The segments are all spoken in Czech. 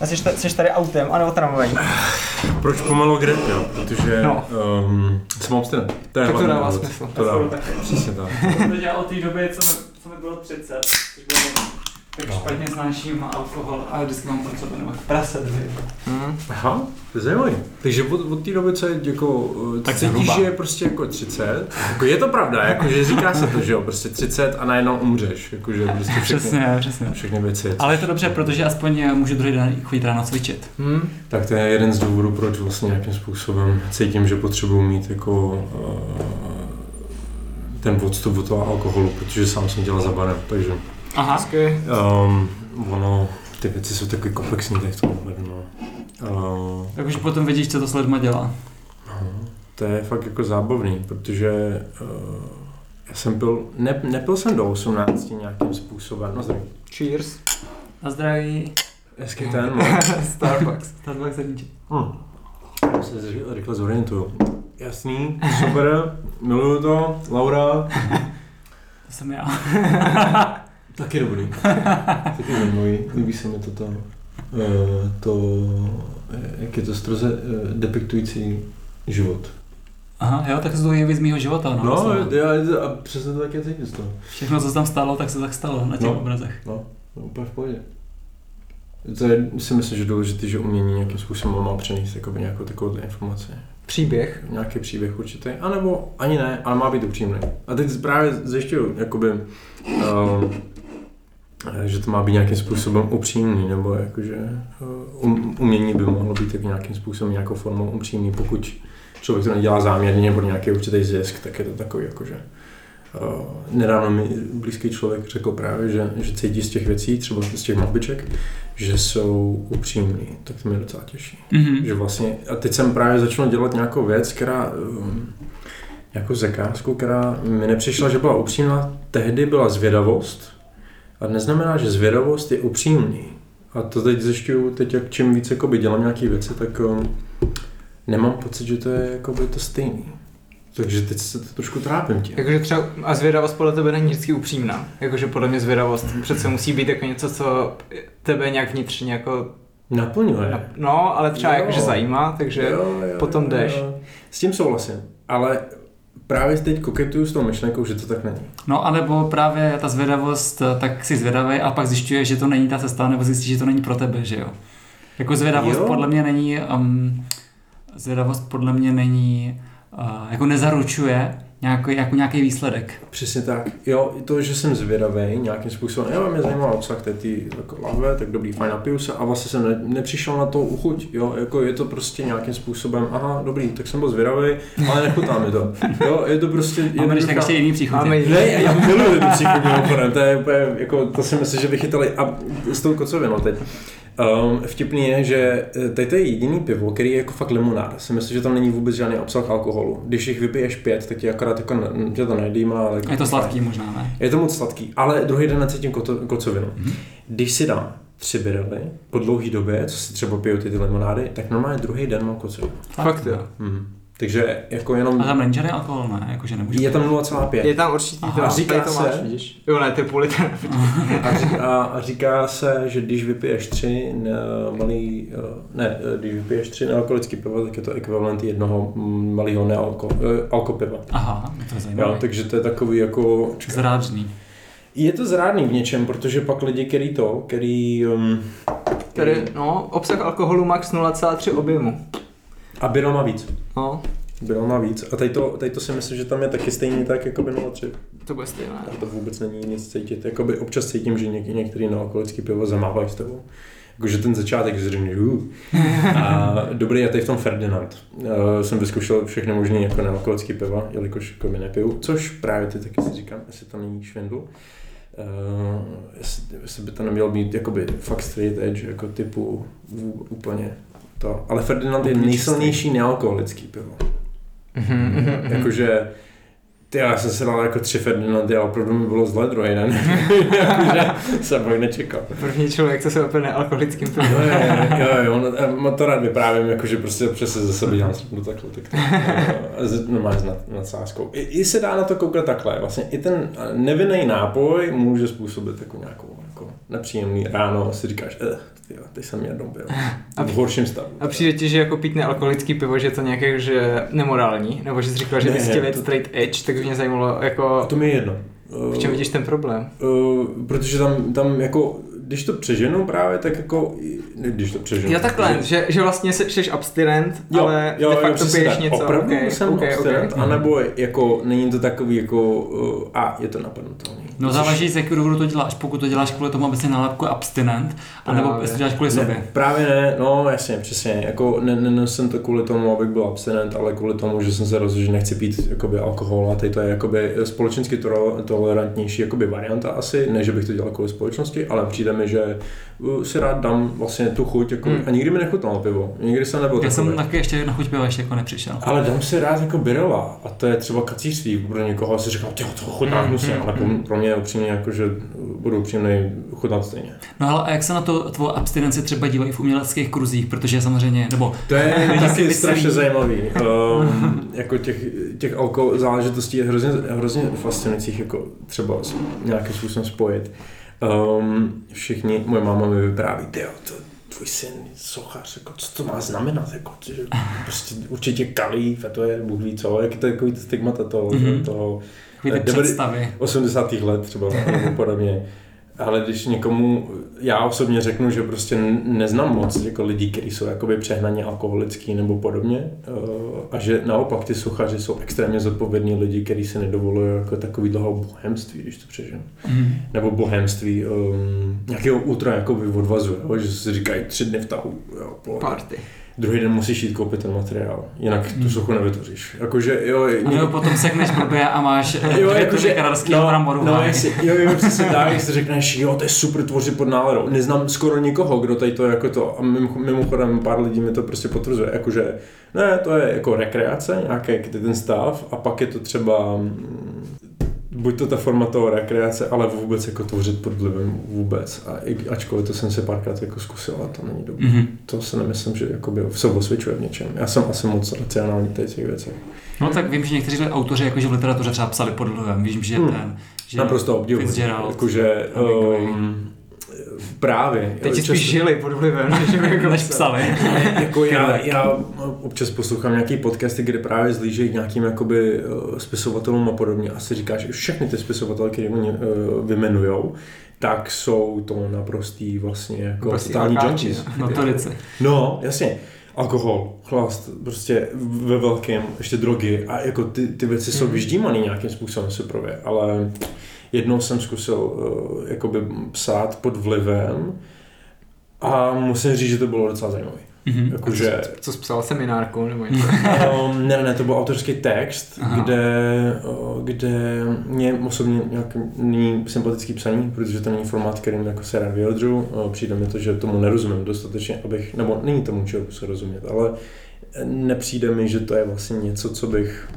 A jsi, tady, jsi tady autem, anebo tramvají. Proč pomalu kde, jo? Protože No. um, jsem abstinent. To je Tak to dává smysl. To dává. Přesně tak. Já od té doby, co mi, co mi bylo 30, což bylo tak No. špatně snáším alkohol a vždycky mám pocit, že v prase. Hmm. Aha, to je zajímavý. Takže od, od té doby, co je jako, Tak tak cítíš, zhruba. že je prostě jako 30, jako je to pravda, jako že říká se to, že jo, prostě 30 a najednou umřeš, jakože prostě všechny, Přesně, přesně. všechny věci. Ale je to dobře, protože aspoň můžu druhý den chodit ráno cvičit. Hmm. Tak to je jeden z důvodů, proč vlastně nějakým způsobem cítím, že potřebuji mít jako uh, ten odstup od toho alkoholu, protože sám jsem dělal za barem, takže Aha. Hezky. um, ono, ty věci jsou takový komplexní tady v tom ohledu, no. Uh, Tak už potom vidíš, co to s lidma dělá. no, to je fakt jako zábavný, protože uh, já jsem pil, ne, nepil jsem do 18 nějakým způsobem, no zdraví. Cheers. Na zdraví. Hezký ten, no. Starbucks. Starbucks sedíček. Hm. Já se rychle zorientuju. Jasný, super, miluju to, Laura, To jsem já. taky dobrý. Taky zajímavý, líbí se mi toto, eh, to, eh, jak je to stroze eh, depiktující život. Aha, jo, tak se to jeví z mýho života. No, No, vlastně. já, a přesně to taky cítím z toho. Všechno, co se tam stalo, tak se tak stalo na těch No. obrazech. No, no, úplně v pohodě. To je, si myslím, že důležité, že umění nějakým způsobem má přenést jakoby nějakou takovou informaci. Příběh. nějaký příběh určitý, anebo ani ne, ale má být upřímný. A teď právě zjišťuju, jakoby, uh, že to má být nějakým způsobem upřímný, nebo jakože uh, um, umění by mohlo být tak nějakým způsobem, nějakou formou upřímný, pokud člověk to nedělá záměrně pro nějaký určitý zisk, tak je to takový jakože Uh, nedávno mi blízký člověk řekl právě, že, že cítí z těch věcí, třeba z těch mapiček, že jsou upřímný, tak to mě docela těší. Mhm. Že vlastně, a teď jsem právě začal dělat nějakou věc, která, um, jako zakázku, která mi nepřišla, že byla upřímná, tehdy byla zvědavost a neznamená, že zvědavost je upřímný. A to teď zjišťuju, teď jak čím víc jakoby dělám nějaké věci, tak um, nemám pocit, že to je jakoby to stejný. Takže teď se to trošku trápím tím. Jakože třeba, a zvědavost podle tebe není vždycky upřímná. Jakože podle mě zvědavost přece musí být jako něco, co tebe nějak vnitřně jako, Naplňuje. no, ale třeba Jo. jakože zajímá, takže Jo, jo, potom jdeš. jo. S tím souhlasím, ale právě teď koketuju s tou myšlenkou, že to tak není. No, anebo právě ta zvědavost, tak si zvědavý a pak zjišťuješ, že to není ta cesta, nebo zjistíš, že to není pro tebe, že jo. Jako zvědavost Jo. podle mě není, um, zvědavost podle mě není, uh, jako nezaručuje nějaký, jako nějaký výsledek. Přesně tak. Jo, i to, že jsem zvědavý nějakým způsobem, jo, mě zajímá obsah té tý, jako lahve, tak dobrý, fajn, napiju se a vlastně jsem ne, nepřišel na to uchuť, jo, jako je to prostě nějakým způsobem, aha, dobrý, tak jsem byl zvědavý, ale nechutná mi to. Jo, je to prostě Máme když tak ještě jiný příchod. Máme Ne, já miluji ty příchodní mimochodem, to je úplně, jako, to si myslím, že vychytali a s tou kocovinou teď. Um, vtipný je, že eh, tady to je jediný pivo, který je jako fakt limonáda. Si myslím, že tam není vůbec žádný obsah alkoholu. Když jich vypiješ pět, tak ti akorát jako, ne- tě to nejdýmá, ale jako Je to fajn. sladký možná, ne? Je to moc sladký, ale druhý den necítím kocovinu. Mhm. Když si dám tři birely po dlouhé době, co si třeba pijou ty, ty limonády, tak normálně druhý den mám kocovinu. Fakt jo. Mhm. Takže jako jenom... A tam není žádný alkohol, ne? Jakože nemůžu. Je tam 0,5. Je tam určitý Aha, to, říká tady to máš, se- vidíš? Jo, ne, ty půl litra. A, ří- a, a říká se, že když vypiješ tři ne, malý, eh, ne, eh, když vypiješ tři nealkoholický pivo, tak je to ekvivalent jednoho malého nealko, eh, alkopiva. Aha, to je Jo, zajímavé. takže to je takový jako... Zrádný. Je to zrádný v něčem, protože pak lidi, který to, který... Um, Tady, no, obsah alkoholu max 0,3 objemu. A Birol má víc. No, Birol má víc. A tady to, tady to si myslím, že tam je taky stejný tak jako by 0,3. to bude stejné. Tam to vůbec není nic cítit. Jakoby občas cítím, že něk, některý nealkoholický pivo zamávají s tebou. Jakože ten začátek zřejmě, uh. A dobrý je tady v tom Ferdinand. Uh, jsem vyzkoušel všechny možné jako nealkoholické piva, jelikož jako my nepiju, což právě ty taky si říkám, jestli to není švindl. Uh, jestli, jestli, by to nemělo být jakoby fakt straight edge, jako typu úplně to. Ale Ferdinand je nejsilnější nealkoholický pivo. Mhm, Jakože ty, já jsem se dal jako tři Ferdinandy a opravdu mi bylo zle druhý den. Jakože jsem fakt nečekal. První člověk, co se opil nealkoholickým Jo, pivem. jo, jo, jo, no, a má to rád vyprávím, jakože prostě přesně ze sebe dělám srandu takhle, tak to, no, z- normálně s nad, nadsázkou. I, I, se dá na to koukat takhle, vlastně i ten nevinný nápoj může způsobit jako nějakou jako nepříjemný ráno, si říkáš, eh, tyjo, teď jsem jednou byl. V horším stavu. A přijde ti, že jako pít nealkoholický pivo, že je to nějaké, že nemorální? Nebo že jsi říkal, že 200 let to- straight edge, tak by mě zajímalo, A jako, to mi je jedno. v čem vidíš ten problém? Uh, protože tam, tam jako, když to přeženu právě, tak jako, ne, když to přeženu. Jo takhle, že- že, že vlastně se- jsi abstinent, Jo, ale jo, de jo, facto přesně piješ tak. něco. Opravdu okay, jsem okay, abstinent, okay. anebo jako, není to takový jako, uh, a je to napadnutelný. No záleží, z jakého důvodu to děláš. Pokud to děláš kvůli tomu, aby si nálepku abstinent, anebo Právě. jestli to děláš kvůli sobě. Ne, právě ne, no jasně, přesně, jako ne, ne, ne jsem to kvůli tomu, abych byl abstinent, ale kvůli tomu, že jsem se rozhodl, že nechci pít jakoby, alkohol a teď to je jakoby společensky to, tolerantnější jakoby varianta asi, ne, že bych to dělal kvůli společnosti, ale přijde mi, že uh, si rád dám vlastně tu chuť, jako, Hmm. a nikdy mi nechutnalo pivo, nikdy jsem nebyl Já takový. jsem taky ještě na chuť piva ještě jako nepřišel. Ale dám si rád jako birela a to je třeba kacířství, pro někoho si říkám, tyjo, to chutná Mm, hnusně, mm, ale pro, pro mě je upřímně jako, že budu upřímný chutnat stejně. No ale a jak se na to tvou abstinenci třeba dívají v uměleckých kruzích, protože samozřejmě, nebo To je taky strašně zajímavý. Um, jako těch, těch alko záležitostí je hrozně, hrozně fascinujících, jako třeba nějakým způsobem spojit. Um, všichni, moje máma mi vypráví, ty to tvůj syn, sochař, jako, co to má znamenat, jako, že prostě určitě kalí, to je, Bůh ví co, jak to je takový ty stigmata toho, Mhm. mm-hmm. toho takový ty Eh, představy. 80. let třeba nebo podobně. Ale když někomu, já osobně řeknu, že prostě neznám moc jako lidí, kteří jsou jakoby přehnaně alkoholický nebo podobně eh, a že naopak ty suchaři jsou extrémně zodpovědní lidi, kteří se nedovolují jako takový dlouho bohemství, když to přeženu. Mhm. Nebo bohemství um, nějakého ultra jakoby odvazu, jo? že si říkají tři dny v tahu. Jo. Party. Druhý den musíš jít koupit ten materiál, jinak tu Hmm. suchu nevytvoříš. Jakože jo, A nebo potom sekneš blbě a máš Jo, dvě jakože, tuny kararského no, bramboru. no, jestli, jo, jo, přesně tak, jestli řekneš, jo, to je super tvořit pod náladou. Neznám skoro nikoho, kdo tady to jako to, a mimo- mimochodem pár lidí mi to prostě potvrzuje, jakože, ne, to je jako rekreace, nějaký ten stav, a pak je to třeba, mm, buď to ta forma toho rekreace, ale vůbec jako tvořit pod vlivem vůbec. A i, ačkoliv to jsem si párkrát jako zkusil, a to není dobré. Mhm. To se nemyslím, že jakoby se osvědčuje v něčem. Já jsem asi moc racionální v těch věcech. No tak vím, že někteří autoři jakože v literatuře třeba psali pod vlivem. Vím, že Hmm. ten, že Naprosto obdivuji. Fitzgerald, Jakože um, právě. Teď ti Často- spíš žili pod vlivem, než by jako než psali. jako já, já občas poslouchám nějaký podcasty, kde právě zlížejí k nějakým jakoby uh, spisovatelům a podobně a si říkáš, že všechny ty spisovatelé, které oni uh, vymenujou, tak jsou to naprostý vlastně jako Prostě totální junkies. Notorici. No, jasně. Alkohol, chlast, prostě ve velkém, ještě drogy a jako ty, ty věci jsou Mhm. vyždímaný nějakým způsobem suprově, ale jednou jsem zkusil uh, jakoby psát pod vlivem a musím říct, že to bylo docela zajímavé. Mhm. Jakože, Co jsi psal seminárku nebo něco? um, ne, ne, ne, to byl autorský text, Aha. kde, uh, kde mě osobně nějak není sympatický psaní, protože to není formát, kterým jako se rád vyjadřu. Uh, přijde mi to, že tomu nerozumím dostatečně, abych, nebo není tomu čemu se rozumět, ale nepřijde mi, že to je vlastně něco, co bych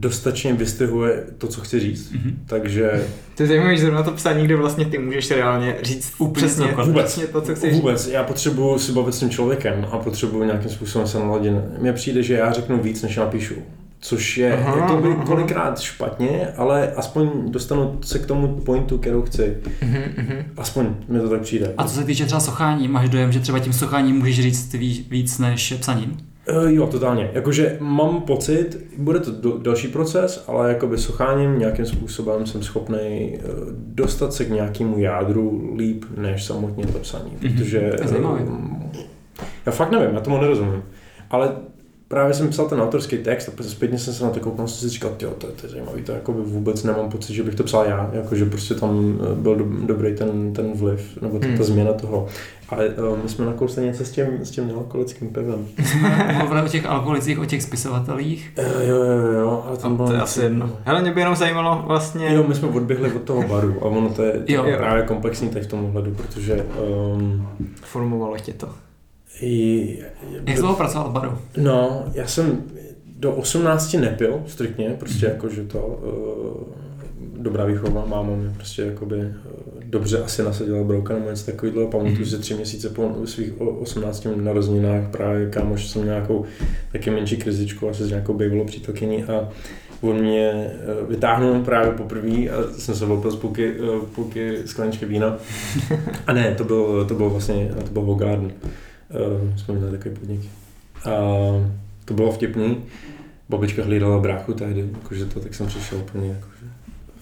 dostatečně vystihuje to, co chci říct. Mhm. Takže To je zajímavé, že zrovna to psaní, kde vlastně ty můžeš reálně říct Úplně přesně, cokoliv. přesně to, co chceš Vůbec, já potřebuju si bavit s tím člověkem a potřebuju nějakým způsobem se naladit. Mně přijde, že já řeknu víc, než napíšu. Což je Aha, jakoby aha. kolikrát špatně, ale aspoň dostanu se k tomu pointu, kterou chci. Mhm, mhm. Aspoň mi to tak přijde. A co se týče třeba sochání, máš dojem, že třeba tím socháním můžeš říct ví- víc než psaním? Uh, jo, totálně. Jakože mám pocit, bude to do, další proces, ale jakoby socháním nějakým způsobem jsem schopný uh, dostat se k nějakému jádru líp než samotně to psaní. Mhm, Protože um, já fakt nevím, já tomu nerozumím. Ale právě jsem psal ten autorský text a potom zpětně jsem se na to koukal jsem si říkal, jo, to, to je zajímavý, to jakoby vůbec nemám pocit, že bych to psal já, jakože prostě tam eh, byl do, dobrý ten, ten vliv, nebo ta, Hmm. ta změna toho. Ale uh, my jsme nakousli něco s tím, s tím nealkoholickým pivem. Jsme mluvili o těch alkoholicích, o těch spisovatelích. Eh, Jo, jo, jo, ale tam To bylo je asi jedno. Hele, mě by jenom zajímalo vlastně... Jo, my jsme odběhli od toho baru a ono to je, to Jo. je právě komplexní tady v tom ohledu, protože um, Formovalo tě to. I, Jak dlouho pracoval v baru? No, já jsem do 18 nepil, striktně, prostě jako, že to uh, dobrá výchova, máma mi prostě jakoby uh, dobře asi nasadila brouka nebo něco takového. Pamatuju Mhm. si tři měsíce po svých o- 18 narozeninách právě kámoš jsem měl nějakou taky menší krizičku asi s nějakou bývalou přítelkyní a on mě eh, vytáhnul právě poprvé a jsem se opil z půlky, půlky skleničky vína. A ne, to byl, to byl vlastně, to byl Hogarden. Uh, jsme měli takový podnik. A to bylo vtipný. Babička hlídala bráchu tehdy, jakože to, tak jsem přišel úplně jakože,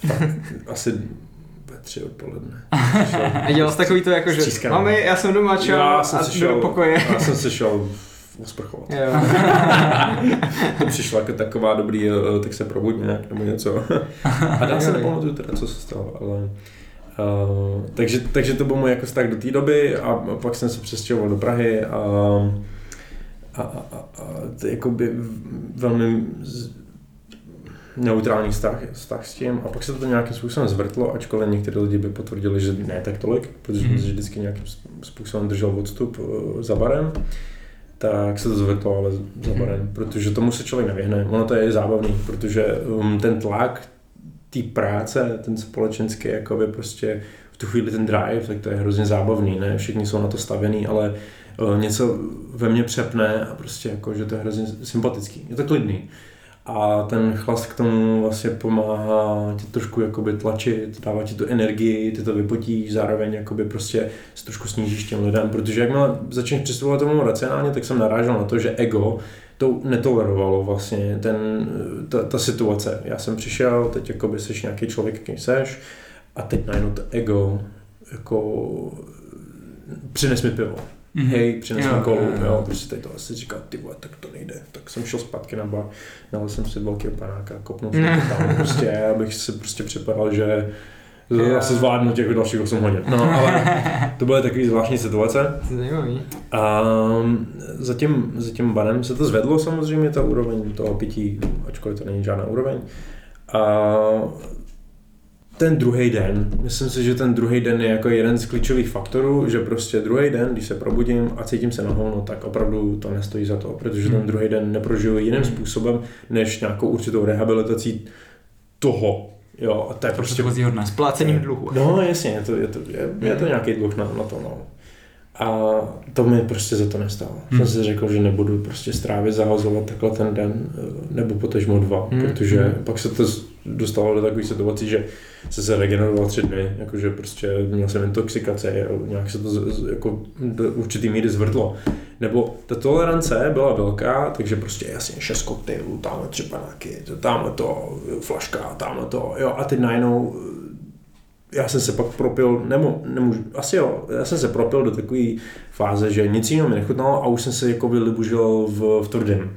fakt, asi ve tři odpoledne. A dělal jsi takový to jako, že mami, já jsem doma, čau, Já jsem a šel- do pokoje. já jsem se šel osprchovat. To přišla jako taková dobrý, eh, tak se probuď nějak nebo něco. A dál se nepamatuju teda, co se stalo, ale... Uh, takže, takže to byl můj jako vztah do té doby a pak jsem se přestěhoval do Prahy a, a, a, a, to je jakoby velmi z, neutrální vztah, vztah s tím a pak se to nějakým způsobem zvrtlo, ačkoliv někteří lidi by potvrdili, že ne tak tolik, protože Mhm. si vždycky nějakým způsobem držel odstup eh, za barem tak se to zvrtlo ale za barem, protože tomu se člověk nevyhne. Ono to je zábavný, protože um, ten tlak té práce, ten společenský, jakoby prostě v tu chvíli ten drive, tak to je hrozně zábavný, ne? Všichni jsou na to stavený, ale uh, něco ve mně přepne a prostě jako, že to je hrozně sympatický. Je to klidný. A ten chlast k tomu vlastně pomáhá tě trošku jakoby tlačit, dává ti tu energii, ty to vypotíš, zároveň jakoby prostě se trošku snížíš těm lidem, protože jakmile začneš přistupovat tomu racionálně, tak jsem narážel na to, že ego to netolerovalo vlastně ten, ta, ta situace. Já jsem přišel, teď jakoby seš nějaký člověk, jaký seš, a teď najednou to ego jako přines mi pivo. Mhm. Hej, přines Jo, mi kolu, jo, jo. prostě teď to asi říká, ty vole, tak to nejde. Tak jsem šel zpátky na bar, dal jsem si velký panáka, kopnul jsem to tam prostě, abych si prostě připadal, že Jo. asi zvládnu těch dalších 8 hodin. No, ale to byly takový zvláštní situace. Zajímavý. A za tím, za tím banem se to zvedlo samozřejmě, ta úroveň toho pití, ačkoliv to není žádná úroveň. A ten druhý den, myslím si, že ten druhý den je jako jeden z klíčových faktorů, že prostě druhý den, když se probudím a cítím se na hovno, tak opravdu to nestojí za to, protože ten Hmm. druhý den neprožiju jiným způsobem, než nějakou určitou rehabilitací toho. Jo, a to je prostě Předchozího dne. Splácením dluhu. No jasně, je to, je to, je, je to nějaký dluh na, na to, no. A to mi prostě za to nestalo. Hmm. Hmm. Jsem si řekl, že nebudu prostě strávit, zahazovat takhle ten den, eh, nebo potažmo dva, Hmm. hmm. protože Hmm. hmm. pak se to dostalo do takové situace, že se se regeneroval tři dny, jakože prostě měl jsem intoxikace, nějak se to z, jako do určitý míry zvrtlo. Nebo ta tolerance byla velká, takže prostě jasně šest koktejlů, tamhle tři panáky, tamhle to, flaška, tamhle to, jo, a teď najednou já jsem se pak propil, nebo nemůžu, asi jo, já jsem se propil do takové fáze, že nic jiného mi nechutnalo a už jsem se jako vylibužil v, v tvrdém.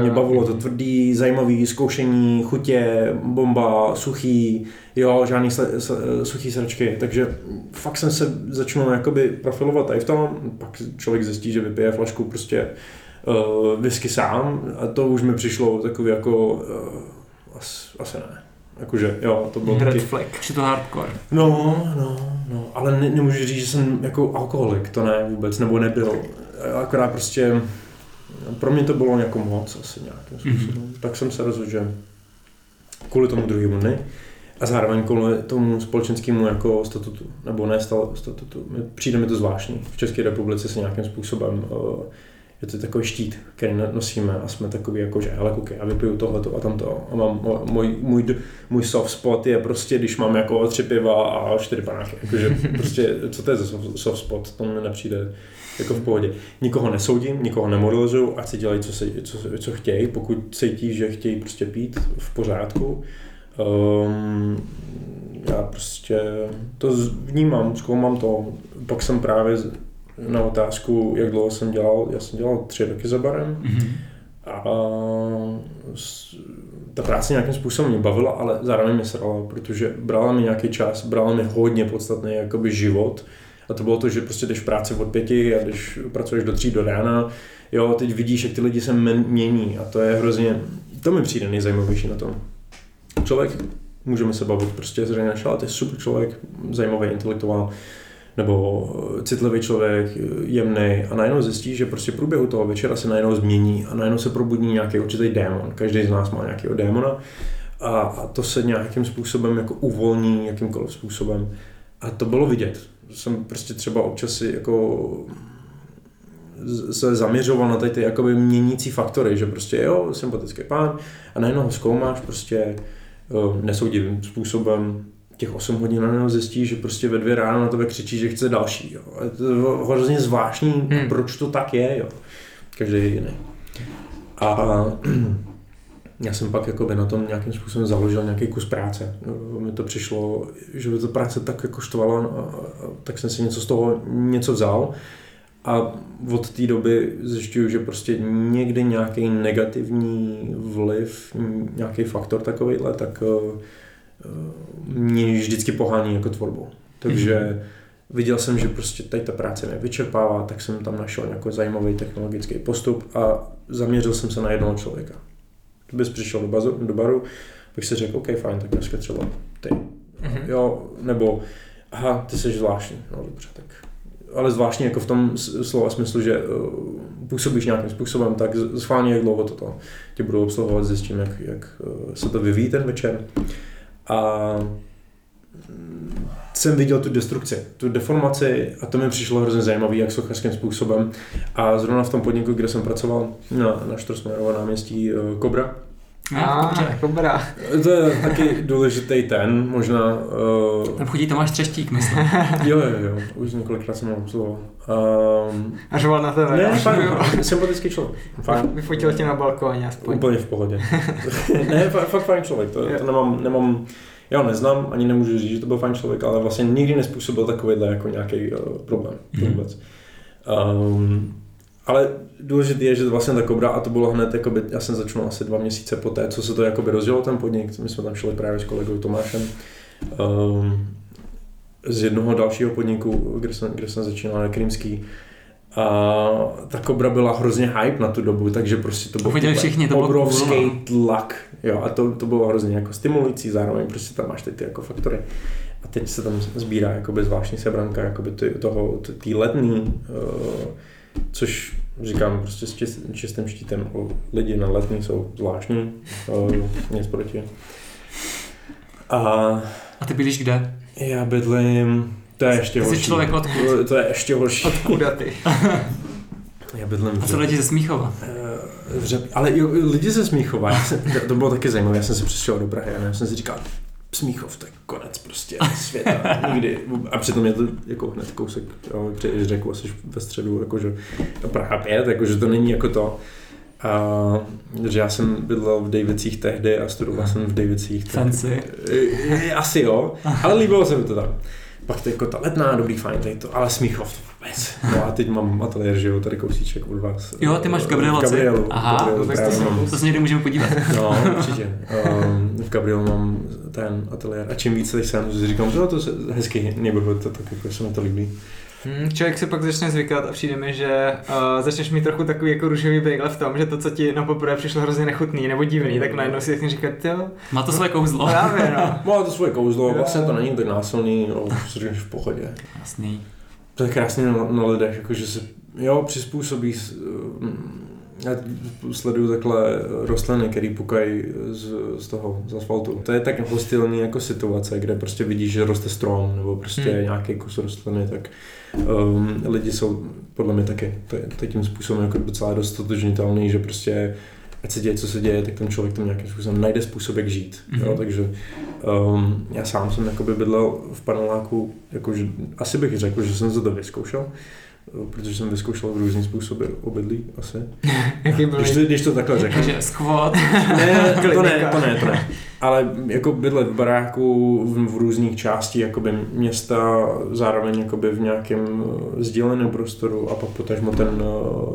Mě bavilo to tvrdý, zajímavý, zkoušení, chutě, bomba, suchý, jo, žádný sle, sle, suchý sračky, takže fakt jsem se začal jakoby profilovat tady v tom, pak člověk zjistí, že vypije flašku prostě uh, whisky sám a to už mi přišlo takový jako, uh, as, asi ne. Jakože, jo, to bylo Red taky, flag. Je to hardcore. No, no, no, ale ne, nemůžu říct, že jsem jako alkoholik, to ne vůbec, nebo nebyl. Akorát prostě, pro mě to bylo jako moc asi nějakým způsobem. Mm-hmm. Tak jsem se rozhodl, že kvůli tomu druhému dny a zároveň kvůli tomu společenskému jako statutu, nebo ne sta- statutu. Přijde mi to zvláštní. V České republice se nějakým způsobem uh, je to takový štít, který nosíme a jsme takový jako, že hele kuky, já vypiju tohleto a tamto a mám můj, můj, můj soft spot je prostě, když mám jako tři piva a čtyři panáky. Jakože prostě, co to je za soft, soft spot, to mi nepřijde jako v pohodě. Nikoho nesoudím, nikoho nemoralizuju, ať si dělají, co, se, co, co chtějí, pokud cítí, že chtějí prostě pít v pořádku. Um, já prostě to vnímám, zkoumám to. Pak jsem právě na otázku, jak dlouho jsem dělal, já jsem dělal tři roky za barem Mhm. a ta práce nějakým způsobem mě bavila, ale zároveň mě srala, protože brala mi nějaký čas, brala mi hodně podstatný jakoby život a to bylo to, že prostě jdeš v práci od pěti a když pracuješ do tří do rána, jo, teď vidíš, jak ty lidi se mění a to je hrozně, to mi přijde nejzajímavější na tom. Člověk, můžeme se bavit prostě z René ale to je super člověk, zajímavý intelektuál, nebo eh, citlivý člověk, jemný a najednou zjistí, že prostě v průběhu toho večera se najednou změní a najednou se probudí nějaký určitý démon. Každý z nás má nějakého démona a, a to se nějakým způsobem jako uvolní, jakýmkoliv způsobem. A to bylo vidět. Jsem prostě třeba občas si jako se zaměřoval na tady ty jakoby měnící faktory, že prostě jo, sympatický pán a najednou ho zkoumáš prostě eh, nesoudivým způsobem těch 8 hodin na něho zjistí, že prostě ve dvě ráno na tebe křičí, že chce další. Jo. Je to hrozně zvláštní, Hmm. proč to tak je. Jo. Každý je jiný. A já jsem pak jakoby na tom nějakým způsobem založil nějaký kus práce. Mi to přišlo, že by to práce tak jako štvalo, no, tak jsem si něco z toho něco vzal. A od té doby zjišťuju, že prostě někdy nějaký negativní vliv, nějaký faktor takovýhle, tak uh, mě vždycky pohání jako tvorbu. Takže mm-hmm. viděl jsem, že prostě tady ta práce mě vyčerpává, tak jsem tam našel nějaký zajímavý technologický postup a zaměřil jsem se na jednoho člověka. Kdybys přišel do, bazu, do baru, bych si řekl, OK, fajn, tak dneska třeba ty. Mhm. Jo, nebo aha, ty jsi zvláštní, no dobře, tak ale zvláštní jako v tom slova smyslu, že uh, působíš nějakým způsobem, tak schválně jak dlouho toto tě budu obsluhovat, zjistím, jak, jak uh, se to vyvíjí ten večer. A mm, jsem viděl tu destrukci, tu deformaci a to mi přišlo hrozně zajímavé, jak sochařským způsobem. A zrovna v tom podniku, kde jsem pracoval na, na Štrosmajerova náměstí uh, Kobra, No, dobrá. to je taky důležitý ten, možná... Uh, Tam chodí Tomáš Třeštík, myslím. jo, jo, jo, už několikrát jsem ho obsluhoval. Um, A řval na tebe. ne, jo? fajn, sympatický člověk. Fajn. Vyfotil tě na balkóně aspoň. Úplně v pohodě. ne, fakt, fakt fajn člověk, to, to nemám, nemám, já ho neznám, ani nemůžu říct, že to byl fajn člověk, ale vlastně nikdy nespůsobil takovýhle jako nějaký uh, problém Mhm. vůbec. Um, ale důležité je, že vlastně ta kobra, a to bylo hned, jakoby, já jsem začal asi dva měsíce poté, co se to jakoby rozdělo ten podnik, my jsme tam šli právě s kolegou Tomášem, um, z jednoho dalšího podniku, kde jsem, kde jsem začínal na Krymský. A ta kobra byla hrozně hype na tu dobu, takže prostě to byl všichni, to bylo obrovský cool, no. tlak. Jo, a to, to bylo hrozně jako stimulující, zároveň prostě tam máš ty, ty jako faktory. A teď se tam sbírá jakoby zvláštní sebranka jakoby ty, toho, ty letní, uh, což říkám prostě s čist, čistým štítem, o, lidi na letní jsou zvláštní, nic proti. A A ty bydlíš kde? já bydlím, to je ještě Ty jsi horší. člověk odkud? To je ještě horší. Kuda ty. Já bydlím A co lidi ze Smíchova? Eh, Řep... Ale jo, lidi ze Smíchova, to, to bylo taky zajímavé, já jsem se přestěhoval do Prahy a já jsem si říkal, Smíchov, to je konec prostě světa, nikdy. A přitom je to jako hned kousek, jo, přejdeš řeku, jsi ve středu, jakože Praha 5, jakože to není jako to. A, že já jsem bydlel v Davicích tehdy a studoval jsem v Davicích. tak- Fancy. Asi jo, ale líbilo se mi to tam. Pak to jako ta letná, dobrý, fajn, tady to, ale Smíchov to vůbec. No a teď mám ateliér, že jo, tady kousíček od vás. Jo, ty máš v? Gabrielu. Aha, Gabrielu vůbec to jsem-. To se někdy můžeme podívat. No, určitě. Um, v Gabrielu mám ten ateliér a čím víc tady jsem, říkám, že to je hezký neighborhood, to tak jako se mi to líbí. Hmm, člověk si pak začne zvykat a přijde mi, že uh, začneš mít trochu takový jako růžový bagel v tom, že to, co ti na poprvé přišlo hrozně nechutný nebo divný, tak najednou si začneš říkat, jo, Má to své kouzlo. právě no. Má to svoje kouzlo, Jo. vlastně to není tak násilný, no, si říkáš v pohodě. Jasný. To je krásně na, na lidech, jakože se, jo, přizpůsobí, mm, já sleduju takhle rostliny, které pukají z, z toho, z asfaltu. To je tak hostilní jako situace, kde prostě vidíš, že roste strom, nebo prostě Hmm. hmm. nějaký kus rostliny, tak um, lidi jsou podle mě taky to tím způsobem jako docela dost totožnitelný, že prostě ať se děje, co se děje, tak ten člověk tam nějakým způsobem najde způsob, jak žít. Mm-hmm. Jo, Mhm. takže um, já sám jsem jakoby bydlel v paneláku, jakože asi bych řekl, že jsem se to vyzkoušel, protože jsem vyzkoušel v různý způsoby obydlí asi. Jaký byl Když to, když to takhle řeknu. Takže squat. Ne, to ne, to ne, to ne. Ale jako bydlet v baráku v, v různých částí jakoby města, zároveň jakoby v nějakém eh, sdíleném prostoru a pak potažmo ten,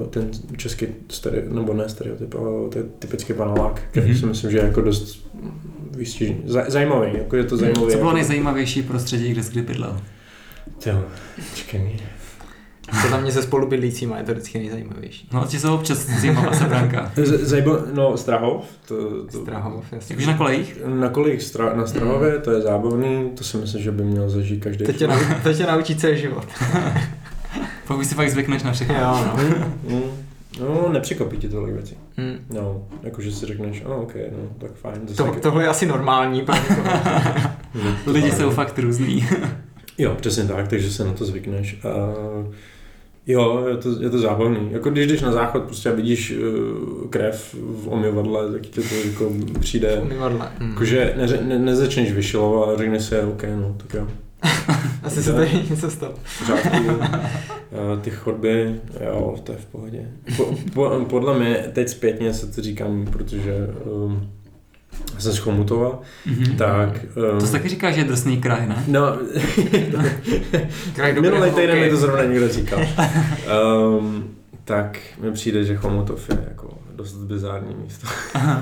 eh, ten český stereo, nebo ne stereotyp, ale to je typický panelák, který Mhm. si myslím, že je jako dost výstižný. Zaj, zajímavý, jako je to zajímavý. Co bylo nejzajímavější prostředí, kde jsi kdy bydlel? Jo, čekej tam mě se spolubydlícíma je to vždycky nejzajímavější. No, ti jsou občas zajímavá sebranka. Z- Zajímavé, no Strahov, to, to, Strahov, jasně. Jakože na kolejích? na kolik stra, na Strahově, to je zábavný, to si myslím, že by měl zažít každý. To tě, nau, to tě naučí celý život. Pokud si fakt zvykneš na všechno. Jo, no. Mm, No, nepřekvapí ti tolik věcí. Hmm. No, jakože si řekneš, oh, ok, no, tak fajn. To, taky- tohle je asi normální. No, Lidi jsou fakt různý. Jo, přesně tak, takže se na to zvykneš. A Jo, je to, je to zábavný. Jako když jdeš na záchod prostě a vidíš uh, krev v omyvadle, tak ti to jako přijde, Umyvadle. Hmm. jakože ne, ne, nezačneš vyšilovat a řekneš si, OK, no, tak jo. Asi se tady něco stalo. Eh, Ty chodby, jo, to je v pohodě. Po, po, podle mě, teď zpětně se to říkám, protože um, jsem z Chomutova, Mhm. tak... Um, To jsi taky říká, že je drsný kraj, ne? No, Kraj minulý týden mi to zrovna někdo říkal. Um, tak mi přijde, že Chomutov je jako dost bizární místo.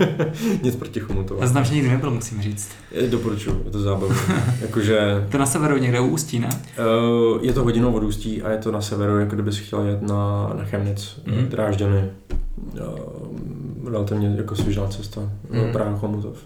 Nic proti Chomutova. Já znám, že nikdy nebyl, musím říct. Doporučuji, je to zábavné. Jakože To na severu někde u Ústí, ne? Uh, je to hodinou od Ústí a je to na severu, jako kdybys chtěl jet na, na Chemnitz, Mhm. mm. Drážďany. Uh, relativně jako svížná cesta, mm. Praha Chomutov.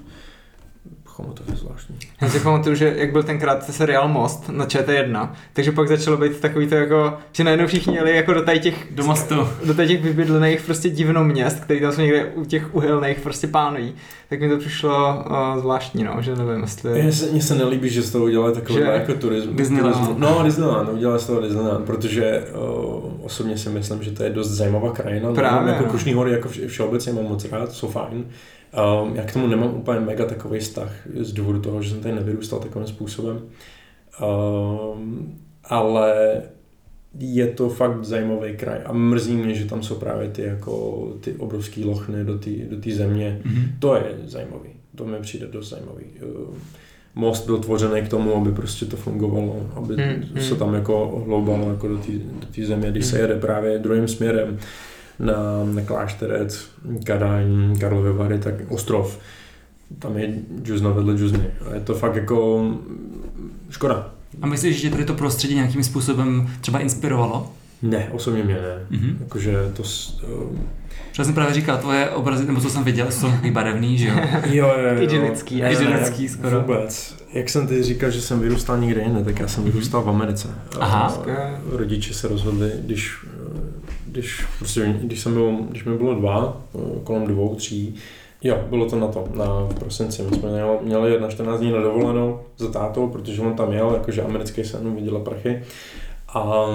Chomutov je zvláštní. Já si pamatuju, že jak byl tenkrát seriál Most na ČT1, takže pak začalo být takový to jako, že najednou všichni jeli jako do tady těch, Do mostu. do tady těch vybydlených prostě divno měst, který tam jsou někde u těch uhelných prostě pánují, tak mi to přišlo uh, zvláštní, no, že nevím, jestli... Mně se, mně se nelíbí, že z toho udělali takový Že? jako turism, Disneyland. No, Disneyland, udělali z toho Disneyland, protože uh, osobně si myslím, že to je dost zajímavá krajina. Právě, jako no. Krušný hory jako vše- všeobecně mám moc rád, jsou fajn. Um, já k tomu nemám úplně mega takový vztah z důvodu toho, že jsem tady nevyrůstal takovým způsobem. Um, ale je to fakt zajímavý kraj a mrzí mě, že tam jsou právě ty, jako, ty obrovské lochny do té do země. Mhm. To je zajímavý. To mi přijde dost zajímavý. Eh, Most byl tvořený k tomu, aby prostě to fungovalo, aby Hmm, se hmm. tam jako hloubalo jako do té do země, když se Hmm. jede právě druhým směrem na, na Klášterec, Kadaň, Karlovy Vary, tak Ostrov. Tam je džuzna vedle džuzny. Je to fakt jako mm, škoda. A myslíš, že tady to prostředí nějakým způsobem třeba inspirovalo? Ne, osobně mě ne. Mhm. Jakože to... s- eh, Protože jsem právě říkal, tvoje obrazy, nebo co jsem viděl, jsou takový barevný, že jo? Jo, jo, jo. Idylický, skoro. Vůbec. Jak jsem teď říkal, že jsem vyrůstal někde jinde, tak já jsem vyrůstal v Americe. Aha. A rodiče se rozhodli, když, když, prostě, když, jsem byl, když mi bylo dva, kolem dvou, tří, Jo, bylo to na to, na v prosinci. My jsme měli, měli na 14 dní na dovolenou za tátou, protože on tam jel, jakože americký sen, viděla prachy. A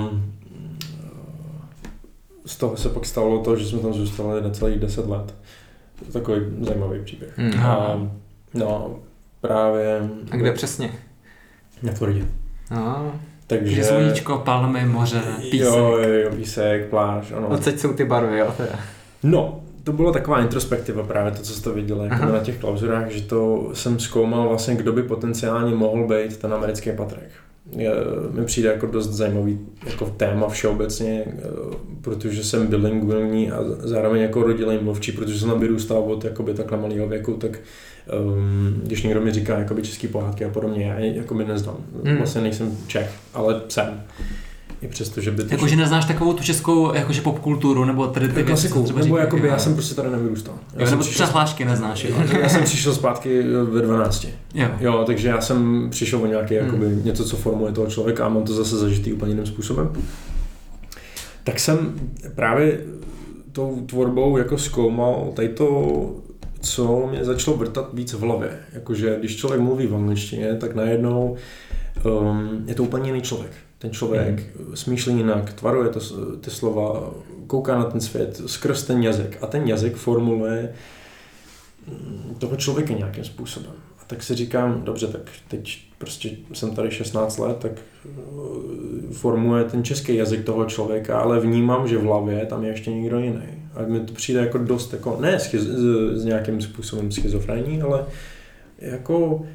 z toho se pak stalo to, že jsme tam zůstali necelých 10 let. To je takový zajímavý příběh. Hmm. A, no, právě... A kde přesně? Na Floridě. No, Takže... Sluníčko, palmy, moře, písek. Jo, jo, jo, písek, pláž, ano. odsaď jsou ty barvy, jo, teda. No, to byla taková introspektiva právě to, co jste viděli jako na těch klauzurách, že to jsem zkoumal vlastně, kdo by potenciálně mohl být ten americký Patrik. Mi přijde jako dost zajímavý jako téma všeobecně, eh, protože jsem bilingvální a zároveň jako rodilý mluvčí, protože jsem tam vyrůstal od jakoby takhle malého věku, tak um, když někdo mi říká jakoby český pohádky a podobně, já je jakoby neznám. Hmm. Vlastně nejsem Čech, ale jsem. I přesto, že by to... Jakože neznáš takovou tu českou jakože popkulturu, nebo tady ty věci, co klasiku, třeba nebo jakoby jo. já jsem prostě tady nevyrůstal. Já Jo, jsem nebo přišel hlášky neznáš, jo. já jsem přišel zpátky ve 12. Jo. Jo, takže já jsem přišel o nějaký, Hmm. jakoby, něco, co formuje toho člověka a mám to zase zažitý úplně jiným způsobem. Tak jsem právě tou tvorbou jako zkoumal tady to, co mě začalo vrtat víc v hlavě. Jakože když člověk mluví v angličtině, tak najednou um, je to úplně jiný člověk. Ten člověk Hmm. smýšlí jinak, tvaruje to, ty slova, kouká na ten svět skrz ten jazyk. A ten jazyk formuluje mm, toho člověka nějakým způsobem. A tak si říkám, dobře, tak teď prostě jsem tady 16 let, tak eh, formuje ten český jazyk toho člověka, ale vnímám, že v hlavě tam je ještě někdo jiný. A mi to přijde jako dost, jako, ne schiz, s, s nějakým způsobem schizofrení, ale jako,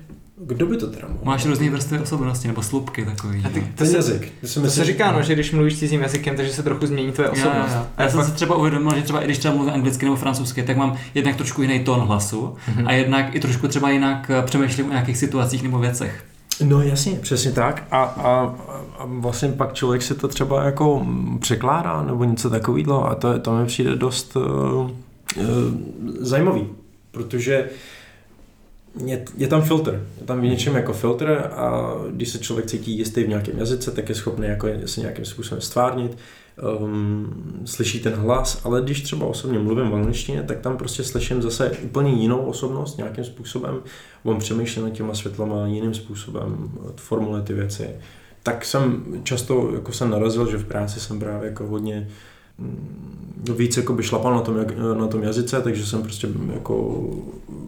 kdo by to teda mohl? Máš různé vrstvy osobnosti, nebo slupky takový. A ty-. To ten se- jazyk. To, si To myslím, se říká, no, že když mluvíš cizím jazykem, takže se trochu změní tvoje Jo, jo, osobnost. jo. A já jsem si třeba uvědomil, že třeba i když třeba mluvím anglicky nebo francouzsky, tak mám jednak trošku jiný tón hlasu Mhm. a jednak i trošku třeba jinak eh, přemýšlím o nějakých situacích nebo věcech. No jasně, přesně tak. A, a, a vlastně pak člověk si to třeba jako mm, překládá nebo něco takového a to, to mi přijde dost uh, uh, zajímavý, protože je, je tam filtr, je tam v něčem jako filtr a když se člověk cítí jistý v nějakém jazyce, tak je schopný jako se nějakým způsobem stvárnit, um, slyší ten hlas, ale když třeba osobně mluvím v angličtině, tak tam prostě slyším zase úplně jinou osobnost nějakým způsobem, on přemýšlí nad těma světlama jiným způsobem, formuluje ty věci. tak jsem často jako jsem narazil, že v práci jsem právě jako hodně mm, víc jako by šlapal na tom, na tom jazyce, takže jsem prostě jako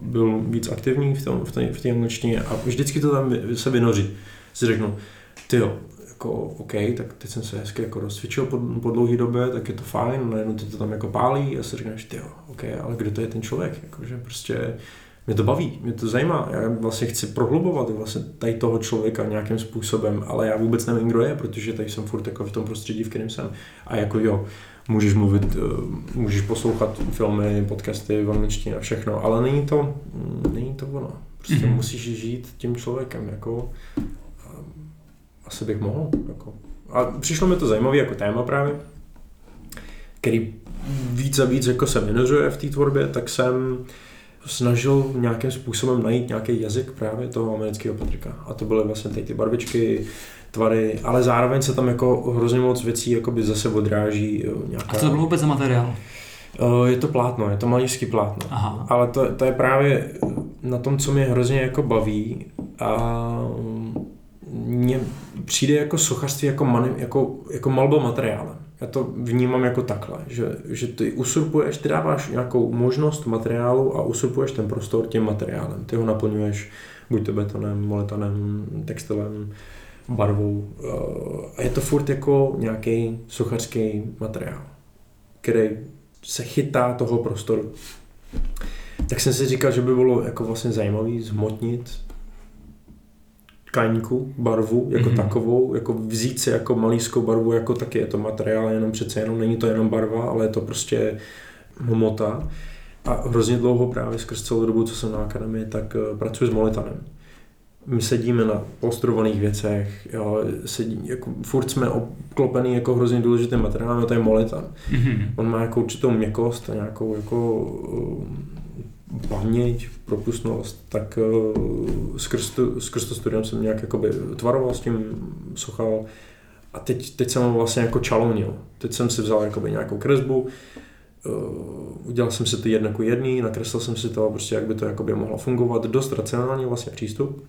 byl víc aktivní v, tom, v, té, v té angličtině a vždycky to tam se vynoří. Si řeknu, ty jo, jako OK, tak teď jsem se hezky jako rozcvičil po, po dlouhé době, tak je to fajn, najednou ty to tam jako pálí a si řekneš, ty jo, OK, ale kdo to je ten člověk, jakože prostě mě to baví, mě to zajímá, já vlastně chci prohlubovat vlastně tady toho člověka nějakým způsobem, ale já vůbec nevím, kdo je, protože tady jsem furt jako v tom prostředí, v kterém jsem. A jako jo, můžeš mluvit, eh, můžeš poslouchat filmy, podcasty v angličtině a všechno, ale není to, mm, není to ono. Prostě mm-hmm. musíš žít tím člověkem, jako asi bych mohl. Jako. A přišlo mi to zajímavé jako téma právě, který víc a víc jako se vynořuje v té tvorbě, tak jsem snažil nějakým způsobem najít nějaký jazyk právě toho amerického Patrika. A to byly vlastně ty, ty barvičky, tvary, ale zároveň se tam jako hrozně moc věcí jakoby zase odráží. Nějaká... A co to bylo vůbec za materiál? Je to plátno, je to malířský plátno. Aha. Ale to, to je právě na tom, co mě hrozně jako baví a mně přijde jako sochařství jako, mani, jako, jako malba materiálem. Já to vnímám jako takhle, že, že ty usurpuješ, ty dáváš nějakou možnost materiálu a usurpuješ ten prostor tím materiálem. Ty ho naplňuješ buď to betonem, moletanem, textilem, barvou. Eh, a je to furt jako nějaký sochařský materiál, který se chytá toho prostoru. Tak jsem si říkal, že by bylo jako vlastně zajímavý zhmotnit tkaníku, barvu jako mm-hmm. takovou, jako vzít si jako malířskou barvu, jako taky je to materiál, jenom přece jenom není to jenom barva, ale je to prostě hmota. A hrozně dlouho právě skrz celou dobu, co jsem na akademii, tak uh, pracuji s molitanem. My sedíme na postrovaných věcech, jo, sedí, jako, furt jsme obklopený jako hrozně důležitým materiálem, to je molitan. Mm-hmm. On má jako určitou měkost a nějakou jako uh, paměť, propustnost, tak uh, skrz, to, skrz to studium jsem nějak jakoby tvaroval s tím, sochal a teď, teď jsem ho vlastně jako čalonil. Teď jsem si vzal jakoby nějakou kresbu, uh, udělal jsem si to jedno jako jedný, nakreslil jsem si to, prostě jak by to jakoby mohlo fungovat, dost racionální vlastně přístup.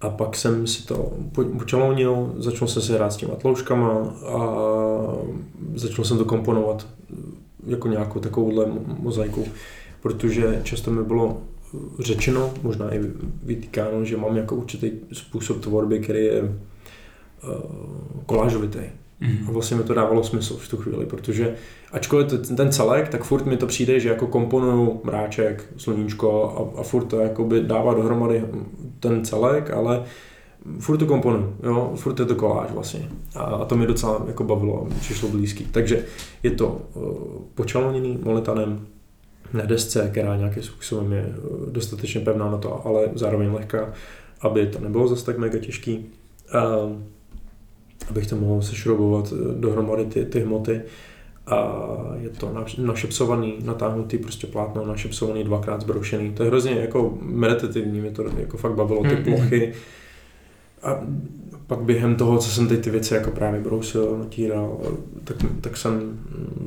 A pak jsem si to počalounil, začal jsem se hrát s těma tlouškama a začal jsem to komponovat jako nějakou takovouhle mozaiku protože často mi bylo řečeno, možná i vytýkáno, že mám jako určitý způsob tvorby, který je uh, kolážovitý. Mm-hmm. A vlastně mi to dávalo smysl v tu chvíli, protože ačkoliv to, ten celek, tak furt mi to přijde, že jako komponuju mráček, sluníčko a, a furt to dává dohromady ten celek, ale furt to komponuju, jo, furt je to koláž vlastně. A, a to mi docela jako bavilo, přišlo blízký. Takže je to uh, počaloněný molitanem, na desce, která nějakým způsobem je eh, dostatečně pevná na to, ale zároveň lehká, aby to nebylo zase tak mega těžký. A abych to mohl sešroubovat eh, dohromady ty, ty hmoty a je to našepsovaný, natáhnutý prostě plátno, našepsovaný, dvakrát zbroušený. To je hrozně jako meditativní, mě to jako fakt bavilo, ty mm-hmm. plochy. A pak během toho, co jsem teď ty věci jako právě brousil, natíral, tak, tak jsem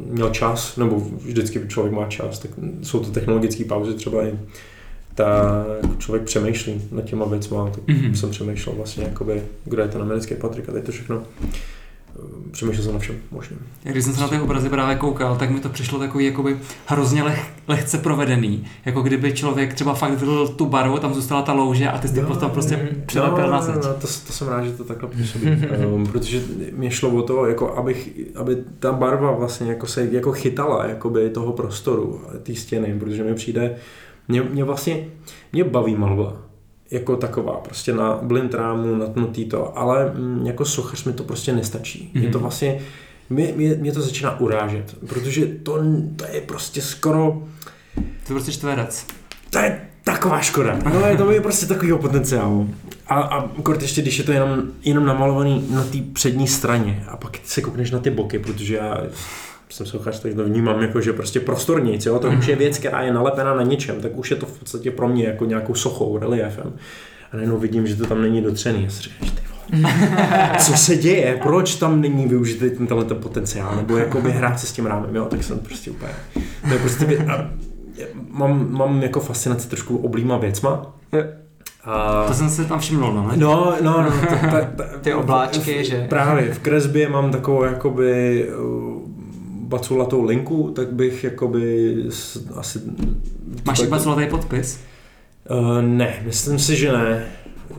měl čas, nebo vždycky člověk má čas, tak jsou to technologické pauzy třeba i tak člověk přemýšlí nad těma věcma, tak mm-hmm. jsem přemýšlel vlastně, jakoby, kdo je ten americký Patrik a teď to všechno přemýšlel jsem na všem možném. Když jsem se na ty obrazy právě koukal, tak mi to přišlo takový jakoby hrozně leh, lehce provedený. Jako kdyby člověk třeba fakt vylil tu barvu, tam zůstala ta louže a ty jsi to tam prostě přilepil no, na zeď. No, to, to, jsem rád, že to takhle působí. um, protože mě šlo o to, jako abych, aby ta barva vlastně jako se jako chytala jakoby toho prostoru, té stěny, protože mi přijde, mě, mě vlastně, mě baví malba jako taková, prostě na blind rámu, natnutý to, ale mm, jako sochař mi to prostě nestačí. Mm-hmm. Je to mhm. vlastně, mě, mě, mě to začíná urážet, protože to, to je prostě skoro... To je prostě čtverec. To je taková škoda. No, je to je prostě takovýho potenciálu. A, a kort ještě, když je to jenom, jenom namalovaný na té přední straně a pak se koukneš na ty boky, protože já jsem sochař, tak to vnímám jako, že prostě prostornějc, jo? to už je věc, která je nalepená na něčem, tak už je to v podstatě pro mě jako nějakou sochou, reliefem. A najednou vidím, že to tam není dotřený. Já si říkám, ty co se děje, proč tam není využitý ten tenhle potenciál, nebo jako by hrát se s tím rámem, jo, tak jsem prostě úplně, to je prostě, a mám, mám jako fascinaci trošku oblíma věcma A... To jsem si tam všiml, no. ne? No, no, no. Ta, ta, ta, Ty obláčky, v, že? Právě, v kresbě mám takovou jakoby uh, baculatou linku, tak bych jakoby asi... Máš tak, i baculatý podpis? Uh, ne, myslím si, že ne.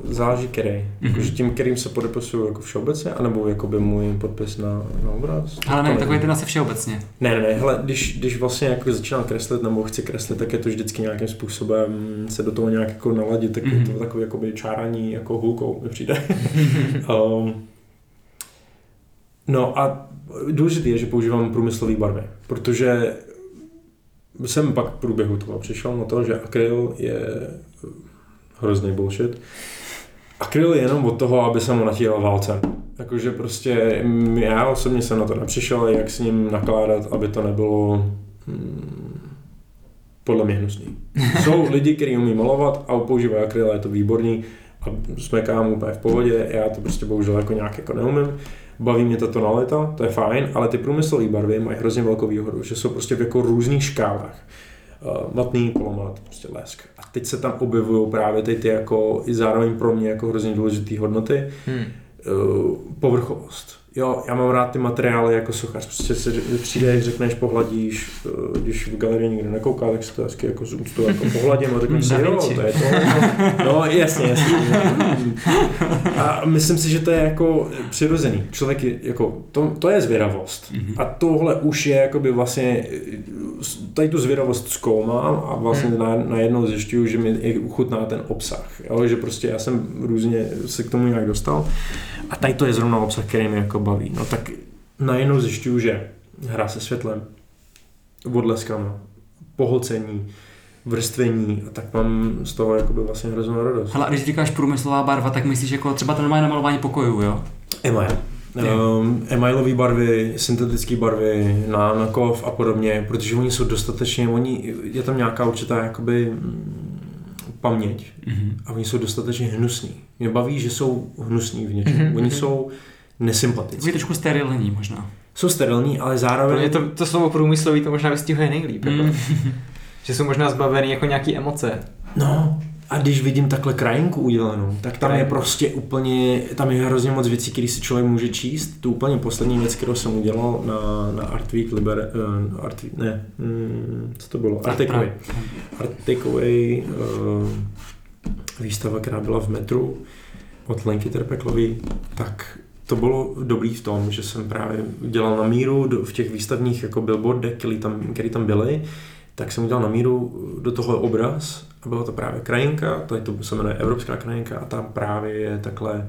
Záleží který. Mm-hmm. Mhm. tím, kterým se podepisuju jako všeobecně, anebo jakoby můj podpis na, na obraz. Ale ne, takový ten asi všeobecně. Ne, ne, ne, hele, když, když vlastně jako začínám kreslit nebo chci kreslit, tak je to vždycky nějakým způsobem se do toho nějak jako naladit, tak mm-hmm. Mhm. to takový jakoby čárání jako hůlkou mi přijde. um, no a důležité je, že používám průmyslové barvy, protože jsem pak v průběhu toho přišel na to, že akryl je hrozný bullshit. Akryl je jenom od toho, aby se mu natíral válcem. Jakože prostě já osobně jsem na to nepřišel, jak s ním nakládat, aby to nebylo hmm, podle mě hnusný. Jsou lidi, kteří umí malovat a používají akryl, je to výborný a smekám úplně v pohodě, já to prostě bohužel jako nějak jako neumím. Baví mě ta tonalita, to je fajn, ale ty průmyslové barvy mají hrozně velkou výhodu, že jsou prostě v jako různých škálách. Uh, matný, polomat, prostě lesk. A teď se tam objevují právě ty, ty jako i zároveň pro mě jako hrozně důležité hodnoty, Hmm. uh, povrchovost. Jo, já mám rád ty materiály jako sochař, prostě se přijdeš, řekneš, pohladíš, uh, když v galerii nikdo nekouká, tak se to hezky jako z úctu jako pohladím a řekneš si, Da jo, to je to. No, jasně, jasně. A myslím si, že to je jako přirozený. Člověk je, jako, to, to je zvědavost. Mhm. A tohle už je jakoby vlastně, tady tu zvědavost zkoumám a vlastně Hmm. na, najednou zjišťuju, že mi uchutná ten obsah. Jo? Že prostě já jsem různě se k tomu nějak dostal a tady to je zrovna obsah, který mě jako baví. No tak najednou zjišťuju, že hra se světlem, odleskama, pohlcení, vrstvení a tak mám z toho jakoby vlastně hroznou radost. Hele, a když říkáš průmyslová barva, tak myslíš jako třeba to normálně namalování pokojů, jo? Email. Um, emailové barvy, syntetické barvy, na, na kov a podobně, protože oni jsou dostatečně, oni, je tam nějaká určitá jakoby paměť Mhm. a oni jsou dostatečně hnusní. Mě baví, že jsou hnusní v něčem. Mhm, Oni mhm. jsou nesympatický. trošku sterilní možná. Jsou sterilní, ale Pro zároveň... mě to, to slovo průmyslový to možná vystihuje nejlíp. Jako. Mm. Že jsou možná zbavený jako nějaký emoce. No, a když vidím takhle krajinku udělanou, tak tam je prostě úplně, tam je hrozně moc věcí, které si člověk může číst. Tu úplně poslední věc, kterou jsem udělal na, na Art Week Liber, uh, Art Week, ne, mm, co to bylo? Art Takeaway. Art Takeaway, uh, výstava, která byla v metru od Lenky Terpeklový, tak to bylo dobrý v tom, že jsem právě dělal na míru do, v těch výstavních jako billboardech, který tam, který tam byly, tak jsem udělal na míru do toho obraz a byla to právě krajinka, to, je, to se jmenuje Evropská krajinka a tam právě je takhle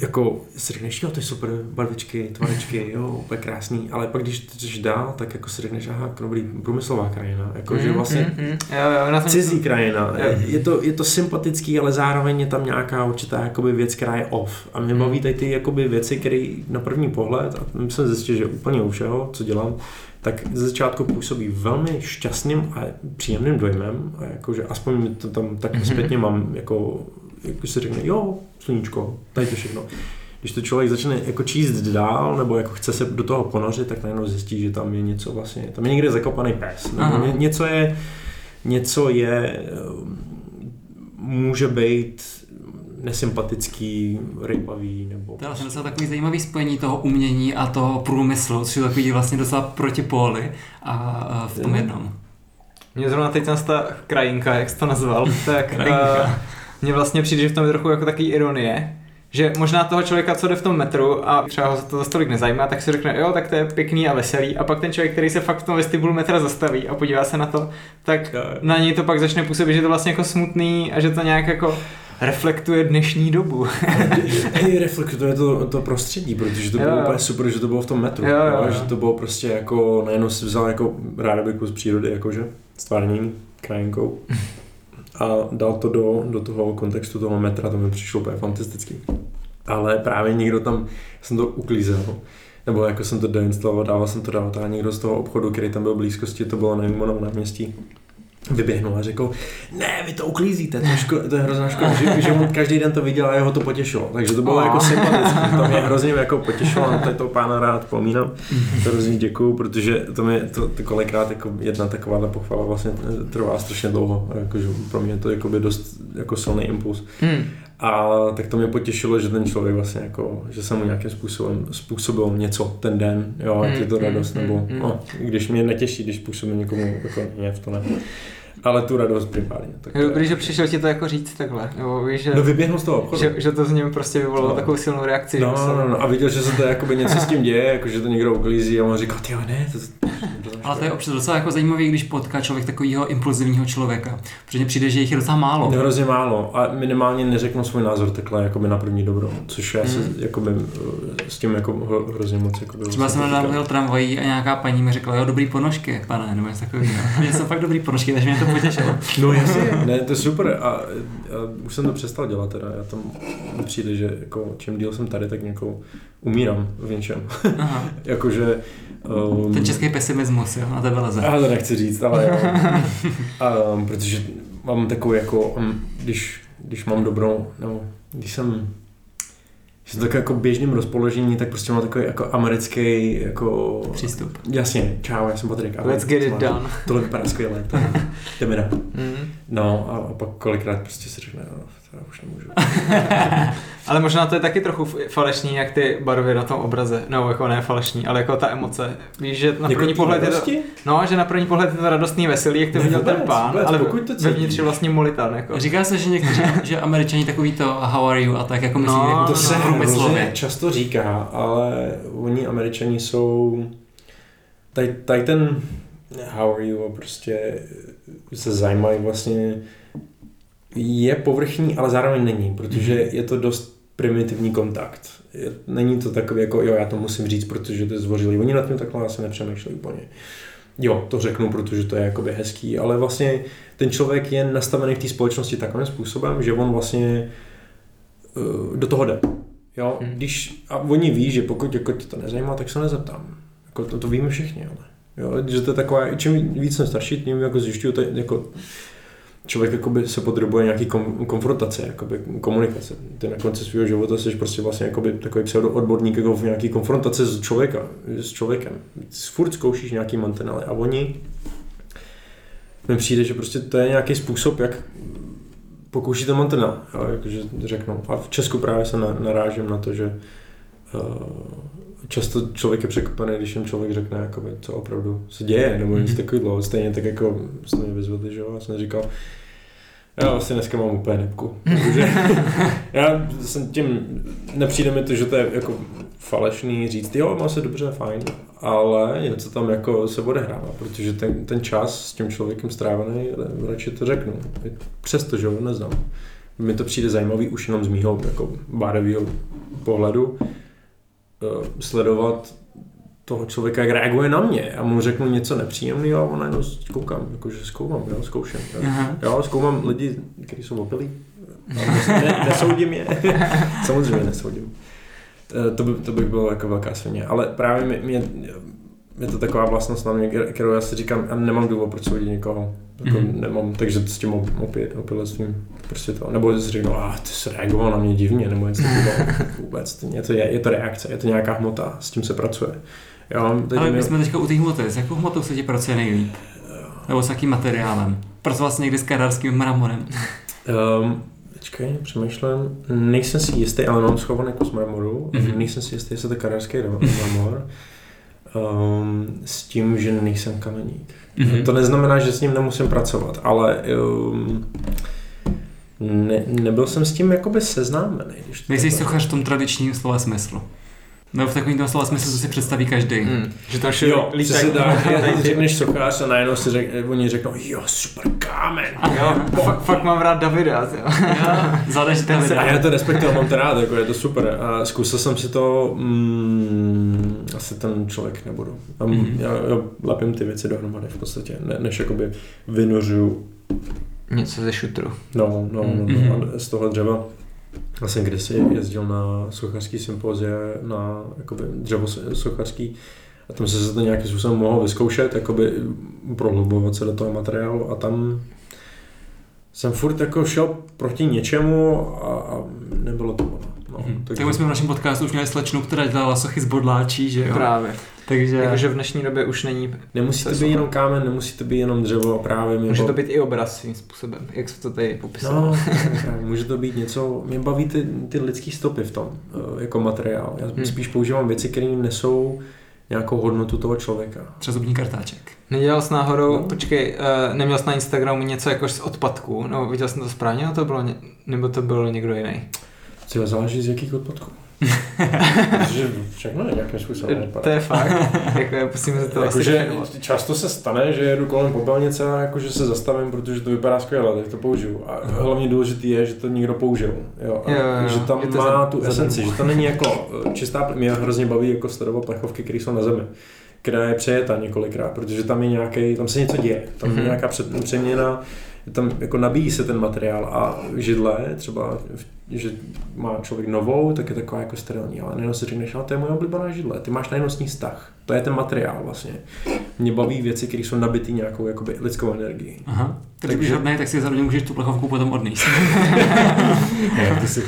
jako si řekneš, jo, to je super, barvičky, tvarečky, jo, úplně krásný, ale pak když jdeš dál, tak jako si řekneš, aha, dobrý, průmyslová krajina, jako že Mm, vlastně mm, mm. Jo, jo, cizí krajina. Jo. Je to, je to sympatický, ale zároveň je tam nějaká určitá jakoby, věc, která je off. A mě Hmm. baví tady ty jakoby, věci, které na první pohled, a jsem zjistil, že úplně u všeho, co dělám, tak ze začátku působí velmi šťastným a příjemným dojmem. A jakože aspoň to tam tak Mhm. zpětně mám, jako, jako si řekne, jo, sluníčko, tady to všechno. Když to člověk začne jako číst dál, nebo jako chce se do toho ponořit, tak najednou zjistí, že tam je něco vlastně, tam je někde zakopaný pes, nebo Aha. ně, něco je, něco je, může být nesympatický, rejpavý, nebo... To je vlastně docela takový zajímavý spojení toho umění a toho průmyslu, což jsou takový vlastně docela protipóly a, a v tom jednom. Mě zrovna teď ta krajinka, jak jsi to nazval, tak uh, mně vlastně přijde, že v tom je trochu jako takový ironie, že možná toho člověka, co jde v tom metru a třeba ho to za stolik nezajímá, tak si řekne, jo, tak to je pěkný a veselý. A pak ten člověk, který se fakt v tom vestibulu metra zastaví a podívá se na to, tak na něj to pak začne působit, že je to vlastně jako smutný a že to nějak jako reflektuje dnešní dobu. I reflektuje to, to prostředí, protože to bylo jo. úplně super, že to bylo v tom metru. Jo, jo, jo. Že to bylo prostě jako, najednou si vzal jako ráda kus přírody, jakože, stvárnění, krajinkou. A dal to do, do toho kontextu toho metra, to mi přišlo úplně fantastický. Ale právě někdo tam, jsem to uklízel, nebo jako jsem to deinstaloval, dával jsem to dál, a někdo z toho obchodu, který tam byl v blízkosti, to bylo na Jungmanově náměstí, vyběhnul a řekl, ne, vy to uklízíte, to je, ško- to je hrozná škoda, že, že on každý den to viděl a jeho to potěšilo. Takže to bylo Oh. jako sympatické, to mě hrozně jako potěšilo, a to je toho pána rád pomínám. To hrozně děkuju, protože to mě to, to kolikrát jako jedna takováhle pochvala vlastně trvá strašně dlouho, jakože pro mě je to jako by dost jako silný impuls. Hmm. A tak to mě potěšilo, že ten člověk vlastně jako, že jsem mu nějakým způsobem způsobil něco ten den, jo, ať je to Mm, radost, mm, nebo, mm. no, když mě netěší, když působím někomu jako něv, to ne. Ale tu radost primárně. Tak Je dobrý, že přišel ti to jako říct takhle, nebo víš, že, No vyběhnu z toho obchodu. že, že to z něm prostě vyvolalo No. takovou silnou reakci. No, musel- no, no, a viděl, že se to jakoby něco s tím děje, jako že to někdo uklízí a on říká, ty jo, ne, to, to, to, Ale to je občas docela jako zajímavý, když potká člověk takového impulzivního člověka. Protože přijde, že jich je docela málo. hrozně málo a minimálně neřeknu svůj názor takhle jakoby na první dobro, což já se Mm. jakoby, eh, s tím jako hro- hrozně moc jakoby, Třeba jsem vlastně jel tramvají a nějaká paní mi řekla, jo, dobrý ponožky, pane, nebo něco takového. Mě jsou fakt dobrý ponožky, takže mě to potěšilo. No jasně, ne, to je super a, a už jsem to přestal dělat teda, já tam přijde, že jako čím díl jsem tady, tak jako umírám v něčem. Aha. Jakože... Um, Ten český pesimismus, jo, na tebe leze. Já to nechci říct, ale jo. um, protože mám takový jako, um, když, když mám dobrou, no, když jsem když jsem tak jako běžným rozpoložení, tak prostě mám takový jako americký jako... Přístup. Jasně, čau, já jsem Patrik. ahoj, Let's get it done. Tohle vypadá skvěle, to jdeme na. Mm. No a, a pak kolikrát prostě si řekne, no, já už nemůžu. Ale možná to je taky trochu falešný, jak ty barvy na tom obraze. No, jako ne falešný, ale jako ta emoce. Víš, že na Jako první pohled je to, radosti? no, že na první pohled je to radostný veselý, jak to Ne, viděl ten pán, vůbec, ale pokud to vevnitř cítíš. je vlastně molitan, jako. Říká se, že někteří, že američani takový to how are you a tak jako myslí No, jako To no, se no. často říká, ale oni američani jsou... Tady, tady ten how are you a prostě se zajímají vlastně je povrchní, ale zároveň není, protože Mhm. je to dost primitivní kontakt. Je, není to takový jako, jo, já to musím říct, protože to je zdvořilý. Oni nad tím takhle asi nepřemýšlejí úplně. Jo, to řeknu, protože to je jakoby hezký, ale vlastně ten člověk je nastavený v té společnosti takovým způsobem, že on vlastně uh, do toho jde. Jo, Hmm. když, a oni ví, že pokud jako tě to nezajímá, tak se nezeptám. Jako to, to víme všichni, ale. Jo, že to je taková, čím víc jsem starší, tím jako zjišťuju, to jako člověk jakoby se podrobuje nějaký kom, konfrontace, jakoby komunikace. Ty na konci svého života jsi prostě vlastně jakoby takový pseudoodborník jako v nějaký konfrontaci s člověka, s člověkem. Furt zkoušíš nějaký mantinely a oni mi přijde, že prostě to je nějaký způsob, jak pokoušíte mantinel, jo, jakože řeknu. A v Česku právě se na, narážím na to, že uh, často člověk je překvapený, když jim člověk řekne, jakoby, co opravdu se děje, nebo něco Mhm. takového. Stejně tak jako jsme mě vyzvedli, že jo, já jsem říkal, já vlastně dneska mám úplně nepku. Protože já jsem tím, nepřijde mi to, že to je jako falešný říct, jo, má se dobře, fajn, ale něco tam jako se odehrává, protože ten, ten čas s tím člověkem strávený, radši to řeknu. Přesto, že ho neznám. Mi to přijde zajímavý už jenom z mýho jako bádového pohledu sledovat toho člověka, jak reaguje na mě a mu řeknu něco nepříjemného a on najednou koukám, jakože zkoumám, jo, zkouším. Jo. Aha. Jo, zkoumám lidi, kteří jsou opilí. Ne, nesoudím je. Samozřejmě nesoudím. Eh, To, by, to bych bylo jako velká svině. Ale právě mě, mě, je to taková vlastnost na mě, kterou já si říkám, a nemám důvod, proč soudit někoho. Jako Mhm. nemám, takže s tím opět, opilectvím prostě to. Nebo si řeknu, a ty jsi reagoval na mě divně, nebo něco takového. Vůbec, to, je, to je, je to reakce, je to nějaká hmota, s tím se pracuje. Jo, teď Ale mě- my jsme teďka u té hmoty, s jakou hmotou se ti pracuje nejlíp? Nebo s jakým materiálem? Pracoval jsi někdy s kadarským mramorem? Um, počkej, přemýšlím. Nejsem si jistý, ale mám schovaný kus marmoru. Mhm. Mm-hmm. Nejsem si jistý, jestli to je kadarský marmor. Um, s tím, že nejsem kameník. Mhm. Mm-hmm. To neznamená, že s ním nemusím pracovat, ale um, ne, nebyl jsem s tím jakoby seznámený. Když to Nejsi sochař v tom tradičním slova smyslu. Nebo v takovém tom slova smyslu, co si představí každý. Mm. Že tam Jo, lítají- lítají ty- Řekneš sochař a najednou si řek, oni řeknou, jo, super kámen. Jo, fakt, fakt mám rád Davida, jo. Zadeš ten se- A já to respektuju, mám to rád, jako je to super. A zkusil jsem si to, mm, asi ten člověk nebudu. A Mhm. mm. já, já lepím ty věci dohromady v podstatě, ne, než jakoby vynořuju, Něco ze šutru. no, no, no, Mhm. no a z toho dřeva. Já jsem kdysi jezdil na sochařský sympozie, na jakoby dřevo sochařský a tam se to nějakým způsobem mohlo vyzkoušet, jakoby prohlubovat se do toho materiálu a tam jsem furt jako šel proti něčemu a, a nebylo to ono. No, hmm. takže... Tak my jsme v našem podcastu už měli slečnu, která dělala sochy z bodláčí, že jo? Právě. Takže... Jakože v dnešní době už není... Nemusí to být jenom kámen, nemusí to být jenom dřevo právě. Může to být i obraz svým způsobem, jak se to tady popisalo. No, může to být něco, mě baví ty, ty lidský stopy v tom, eh, jako materiál. Já hmm. spíš používám věci, které nesou nějakou hodnotu toho člověka. Třeba zubní kartáček. Nedělal jsi náhodou, no. počkej, uh, neměl jsi na Instagramu něco jako z odpadků, no viděl jsem to správně, nebo to bylo, nebo to byl někdo jiný? Co záleží z jakých odpadků. Protože všechno je nějakým způsobem vypadá. To je fakt. jako je, musíme se to jako, že často se stane, že jedu kolem popelnice a jako, že se zastavím, protože to vypadá skvěle, tak to použiju. A hlavně důležité je, že to někdo použil. Jo? A, jo, jo, že tam má za, tu esenci, že to není jako čistá, mě hrozně baví jako sledovat plechovky, které jsou na zemi která je přejeta několikrát, protože tam je nějaký, tam se něco děje, tam je mm-hmm. nějaká přeměna, tam jako nabíjí se ten materiál a židle, třeba, že má člověk novou, tak je taková jako sterilní, ale najednou si řekneš, ale to je moje oblíbená židle, ty máš najednou s ní vztah. To je ten materiál vlastně. Mě baví věci, které jsou nabity nějakou jakoby, lidskou energií. Aha. Takže když hodnej, tak si zároveň můžeš tu plechovku potom odníst. ne, ty si,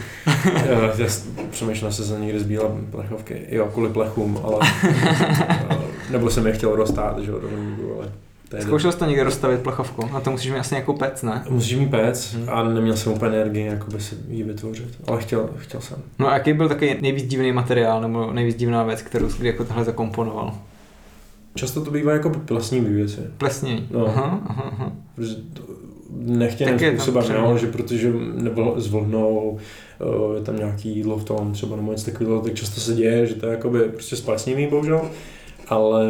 já přemýšlel se za někdy zbíla plechovky, jo, kvůli plechům, ale nebo jsem je chtěl dostat, že jo, ale Zkoušel jsi to někde rozstavit plechovku? A to musíš mít asi nějakou pec, ne? Musíš mít pec hmm. a neměl jsem úplně energii jakoby si ji vytvořit, ale chtěl, chtěl jsem. No a jaký byl takový nejvíc divný materiál nebo nejvíc divná věc, kterou jsi jako tohle zakomponoval? Často to bývá jako plesnivý věci. Plesní. No. Aha, aha, aha. Nechtěným způsobem, no, že protože nebylo s vlhnou, eh, je tam nějaký jídlo v tom, třeba nebo něco takového, tak často se děje, že to je jakoby prostě splesnivý, bohužel, ale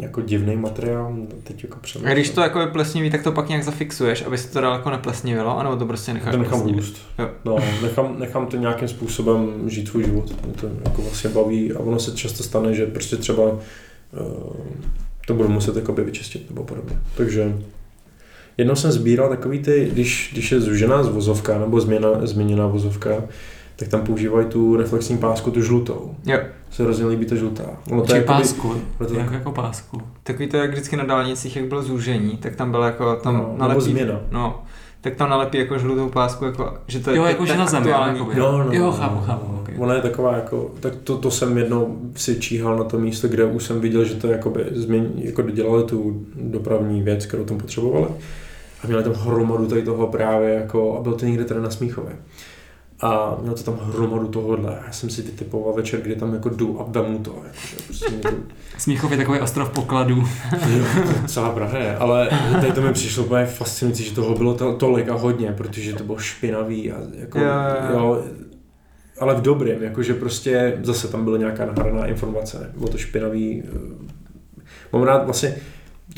jako divný materiál, teď jako přemýšlím. A když to jako je plesnivý, tak to pak nějak zafixuješ, aby se to daleko neplesnivilo, anebo to prostě necháš To nechám růst. No, nechám, nechám to nějakým způsobem žít svůj život. Mě to jako vlastně baví a ono se často stane, že prostě třeba uh, to budu muset jakoby vyčistit nebo podobně. Takže jednou jsem sbíral takový ty, když, když je zúžená zvozovka nebo změna, změněná vozovka, tak tam používají tu reflexní pásku, tu žlutou. Jo. Se hrozně líbí ta žlutá. Ono to je pásku, to jako, jako pásku. Takový to, jak vždycky na dálnicích, jak bylo zúžení, tak tam bylo jako, tam no, nalepí, změna. No, tak tam nalepí jako žlutou pásku, jako, že to je Jo, jako že na zemi, jako, no, no, jo, chápu, chápu. Okay. Ona je taková jako, tak to, to jsem jednou si číhal na to místo, kde už jsem viděl, že to jakoby změň, jako dodělali tu dopravní věc, kterou tam potřebovali. A měli tam hromadu tady toho právě jako, a byl to někde tady na Smíchově a měl to tam hromadu tohohle. Já jsem si ty typoval večer, kdy tam jako jdu a vemu to. Prostě to... Smíchov je takový ostrov pokladů. jo, celá Praha je, ale tady to mi přišlo úplně fascinující, že toho bylo to, tolik a hodně, protože to bylo špinavý a jako, jo, jo, ale v dobrém, jakože prostě zase tam byla nějaká nahraná informace, bylo to špinavý. Eh, mám rád vlastně,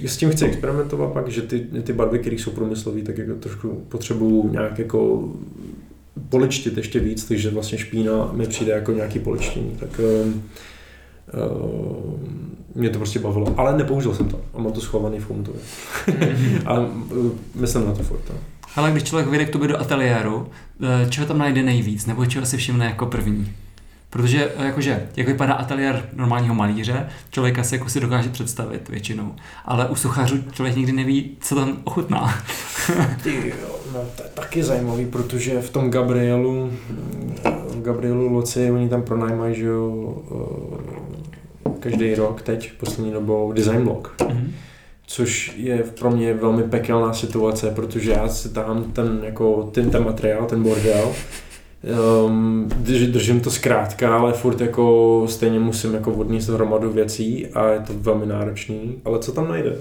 s tím chci experimentovat pak, že ty, ty barvy, které jsou průmyslové, tak jako trošku potřebuju nějak jako poličtit ještě víc, takže vlastně špína mi přijde jako nějaký poličtění, tak uh, mě to prostě bavilo, ale nepoužil jsem to a mám to schovaný v Chomutově. a uh, myslím na to furt. No. Ale když člověk vyjde k tobě do ateliéru, čeho tam najde nejvíc, nebo čeho si všimne jako první? Protože jakože, jak vypadá ateliér normálního malíře, člověka si jako si dokáže představit většinou. Ale u sochařů člověk nikdy neví, co tam ochutná. Ty jo, no to je taky zajímavý, protože v tom Gabrielu, v Gabrielu Loci, oni tam pronajímají, že jo, eh, každý rok teď, poslední dobou, design blog. Mm-hmm což je pro mě velmi pekelná situace, protože já si tam ten, jako, ten, ten materiál, ten bordel, Um, držím to zkrátka, ale furt jako stejně musím jako odníst hromadu věcí a je to velmi náročný. Ale co tam najde?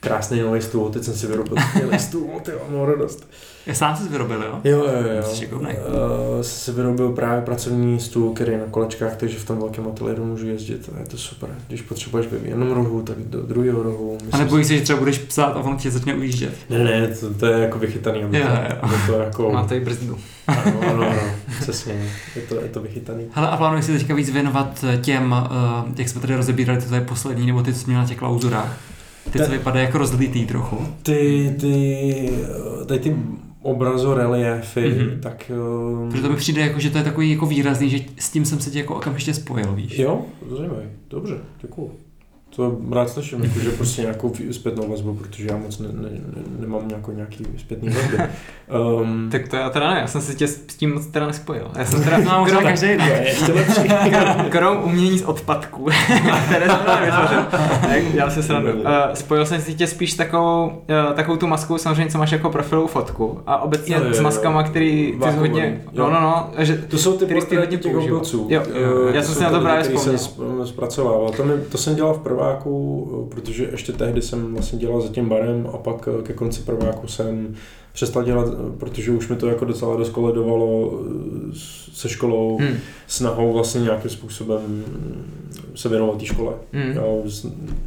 Krásný nový stůl, teď jsem si vyrobil stůl, ty mám radost. Já sám jsi vyrobil, jo? Jo, jo, jo. Jsi uh, si vyrobil právě pracovní stůl, který je na kolečkách, takže v tom velkém ateliéru můžu jezdit a je to super. Když potřebuješ v jednom rohu, tak do druhého rohu. A nebojíš se, že třeba budeš psát a on tě začne ujíždět? Ne, ne, to, to je jako vychytaný. Aby jo, to, jo. to jako... Máte i brzdu. Ano, ano, ano, přesně, je to, je to vychytaný. Hele, a plánuješ si teďka víc věnovat těm, uh, jak jsme tady rozebírali, to je poslední, nebo ty, co měl na těch klauzurách? Ty, co vypadají jako rozlitý trochu. Ty, ty, tady ty obrazoreliefy, mm-hmm. tak... Uh... Protože to mi přijde jako, že to je takový jako výrazný, že s tím jsem se tě jako okamžitě spojil, víš? Jo, zajímavý, dobře, děkuju. To rád slyším, jako, že prostě nějakou zpětnou vazbu, protože já moc ne, ne, ne, nemám nějakou, nějaký zpětný vazby. Um, Tak to já teda ne, já jsem si tě s tím moc teda nespojil. Já jsem teda, No, možná krom, každý jiný. to je ještě lepší. krom, umění z odpadků, které jsem teda vytvořil, tak já se srandu. Uh, spojil jsem si tě spíš takovou, uh, takovou tu masku, samozřejmě, co máš jako profilovou fotku. A obecně Jo, jo, s jo. maskama, který ty jsi hodně, jo. no, no, no, že To jsou ty portréty těch používal. obilců. Jo, Eh, já to jsem si na to právě jsem vzpomněl. sp- zpracovával. To, mi, to jsem dělal v prváku, eh, protože ještě tehdy jsem vlastně dělal za tím barem a pak eh, ke konci prváku jsem přestal dělat, eh, protože už mi to jako docela dost koledovalo s- se školou, Hmm. snahou vlastně nějakým způsobem mm, se věnovat té škole. Hmm. Já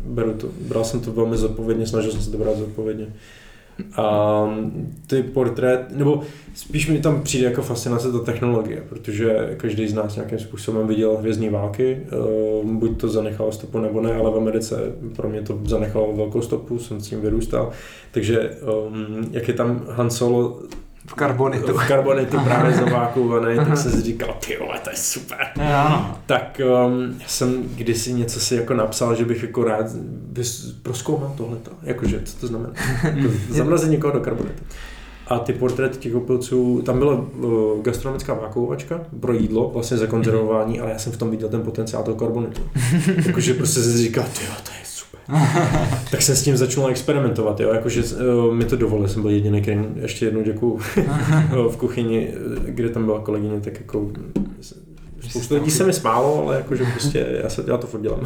beru to, bral jsem to velmi zodpovědně, snažil jsem se to brát zodpovědně. A ty portrét, nebo spíš mi tam přijde jako fascinace ta technologie, protože každý z nás nějakým způsobem viděl hvězdní války, eh, buď to zanechalo stopu nebo ne, ale v Americe pro mě to zanechalo velkou stopu, jsem s tím vyrůstal, takže um, jak je tam Han Solo v karbonitu. v karbonitu právě zavákovaný, tak jsem si říkal, ty vole, to je super. Jo, ano. Tak um, já jsem kdysi něco si jako napsal, že bych jako rád vys- proskoumal tohleto. Jakože, co to znamená? Jako zamrazit někoho do karbonitu. A ty portréty těch opilců, tam byla uh, gastronomická vákuovačka pro jídlo, vlastně zakonzervování, ale já jsem v tom viděl ten potenciál toho karbonitu. Jakože prostě jsem si říkal, ty to je super. tak jsem s tím začal experimentovat, jo, jakože uh, mi to dovolil, jsem byl jediný, který, ještě jednou děkuju, v kuchyni, eh, kde tam byla kolegyně, tak jako Spoustu lidí se mi smálo, ale jakože prostě já, se, já to furt dělám.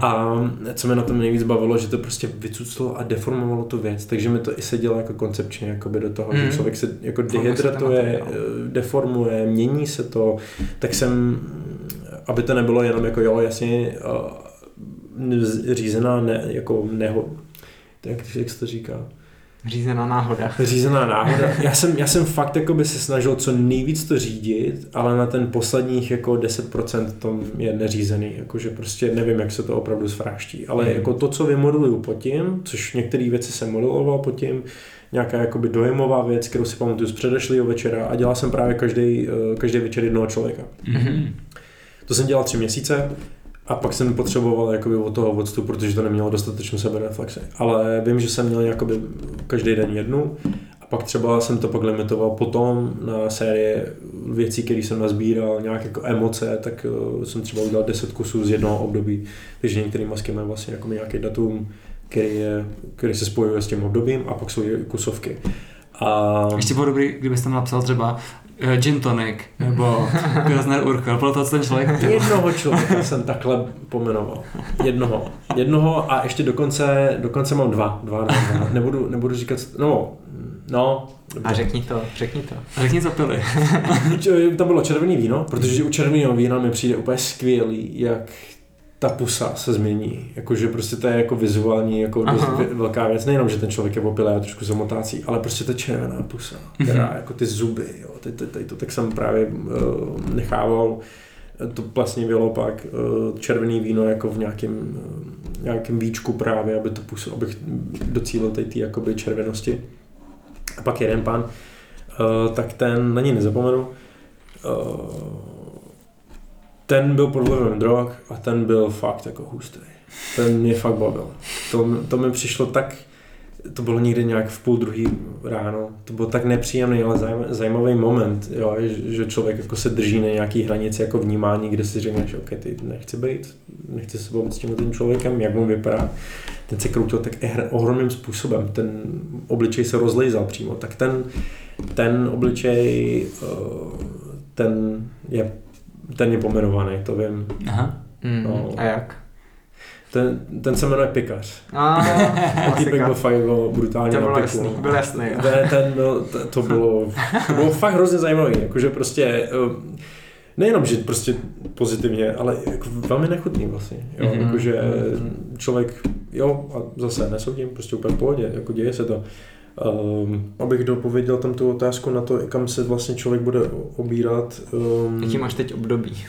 a co mě na tom nejvíc bavilo, že to prostě vycuclo a deformovalo tu věc, takže mi to i sedělo jako koncepčně jakoby do toho, mm. Že člověk se jako dehydratuje, eh, deformuje, mění se to, tak jsem, aby to nebylo jenom jako jo, jasně eh, řízená ne, jako neho, jak, jak se to říká? Řízená náhoda. Řízená náhoda. Já jsem, já jsem fakt jako by se snažil co nejvíc to řídit, ale na ten posledních jako 10% to je neřízený, jakože prostě nevím, jak se to opravdu zvráští. Ale Mhm. jako to, co vymodeluju pod tím, což některé věci jsem modeloval pod tím, nějaká jakoby dojemová věc, kterou si pamatuju z předešlého večera a dělal jsem právě každý, eh, každý večer jednoho člověka. Mhm. To jsem dělal tři měsíce a pak jsem potřeboval jakoby od toho odstup, protože to nemělo dostatečnou sebereflexi. Ale vím, že jsem měl jakoby každý den jednu a pak třeba jsem to pak limitoval potom na série věcí, které jsem nazbíral, nějak jako emoce, tak uh, jsem třeba udělal 10 kusů z jednoho období. Takže některé masky mají vlastně jako nějaký datum, který, je, který se spojuje s tím obdobím a pak jsou kusovky. A Ještě bylo dobrý, kdybys tam napsal třeba uh, gin tonic, nebo Pilsner Urquell, bylo to co ten člověk. Jednoho člověka jsem takhle pomenoval. Jednoho. Jednoho a ještě dokonce, dokonce mám dva. Dva, dva, dva. Nebudu, nebudu říkat, no, no. A řekni to, řekni to. Řekni, co pili. Tam bylo červený víno, protože u červeného vína mi přijde úplně skvělý, jak ta pusa se změní. Jakože prostě to je jako vizuální jako dost velká věc. Nejenom, že ten člověk je opilý a trošku zamotácí, ale prostě ta červená pusa, která Mhm. jako ty zuby, jo, ty, ty, ty, to tak jsem právě uh, nechával to vlastně bylo pak uh, červený víno jako v nějakém, uh, nějakém víčku právě, aby to působ, abych docílil té jakoby červenosti. A pak jeden pan, uh, tak ten na ní nezapomenu, uh, ten byl pod vlivem drog a ten byl fakt jako hustý. Ten mě fakt bavil. To, to mi přišlo tak, to bylo někdy nějak v půl druhý ráno. To byl tak nepříjemný, ale zajímavý moment, jo, že, člověk jako se drží na nějaký hranici jako vnímání, kde si řekneš, OK, ty nechci být, nechci se bavit s tím tím člověkem, jak on vypadá. Ten se kroutil tak ohromným způsobem, ten obličej se rozlejzal přímo, tak ten, ten obličej, eh, ten je, ten je pomenovaný, to vím. Aha. Mm, No. A jak? Ten, ten se jmenuje Pikař. A, Ten týpek byl fakt jako brutálně To na bylo piku. jasný, byl jasný. jo. Ten, ten byl, to, to, bylo, to bylo fakt hrozně zajímavý, jakože prostě eh, nejenom, že prostě pozitivně, ale jako velmi nechutný vlastně, jo, Mhm. jakože Mhm. člověk, jo, a zase nesoudím, prostě úplně v pohodě, jako děje se to. Um, abych dopověděl tam tu otázku na to, kam se vlastně člověk bude obírat. Um, Jaký máš teď období?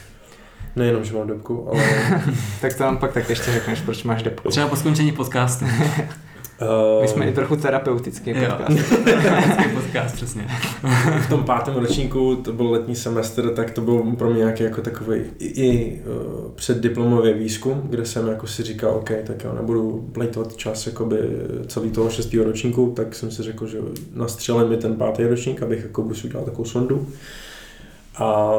nejenom, že mám debku, ale Tak to nám pak tak ještě řekneš, proč máš depku. Třeba po skončení podcastu. Uh, My jsme i trochu terapeutický Jo. podcast. Terapeutický podcast, přesně. v tom pátém ročníku, to byl letní semestr, tak to byl pro mě nějaký jako takový i, i uh, předdiplomový výzkum, kde jsem jako si říkal, OK, tak já nebudu plejtovat čas jakoby celý toho šestého ročníku, tak jsem si řekl, že nastřelím mi ten pátý ročník, abych jako si udělal takovou sondu. A,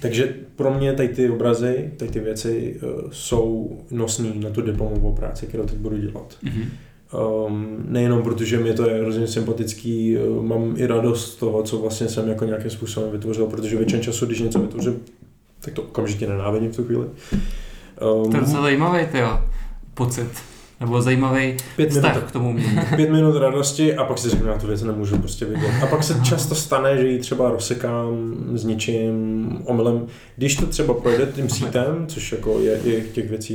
takže pro mě tady ty obrazy, tady ty věci uh, jsou nosný na tu diplomovou práci, kterou teď budu dělat. Mhm. Um, nejenom protože mi to je hrozně sympatický, uh, mám i radost z toho, co vlastně jsem jako nějakým způsobem vytvořil, protože většinu času, když něco vytvořím, tak to okamžitě nenávidím v tu chvíli. Um, To je docela zajímavý, jo, pocit. Nebo zajímavý pět, vztah minut, k tomu umění. pět minut radosti a pak si řeknu, já tu věc nemůžu prostě vidět. A pak se často stane, že ji třeba rozsekám s něčím omylem. Když to třeba projde tím sítem, což jako je, je těch věcí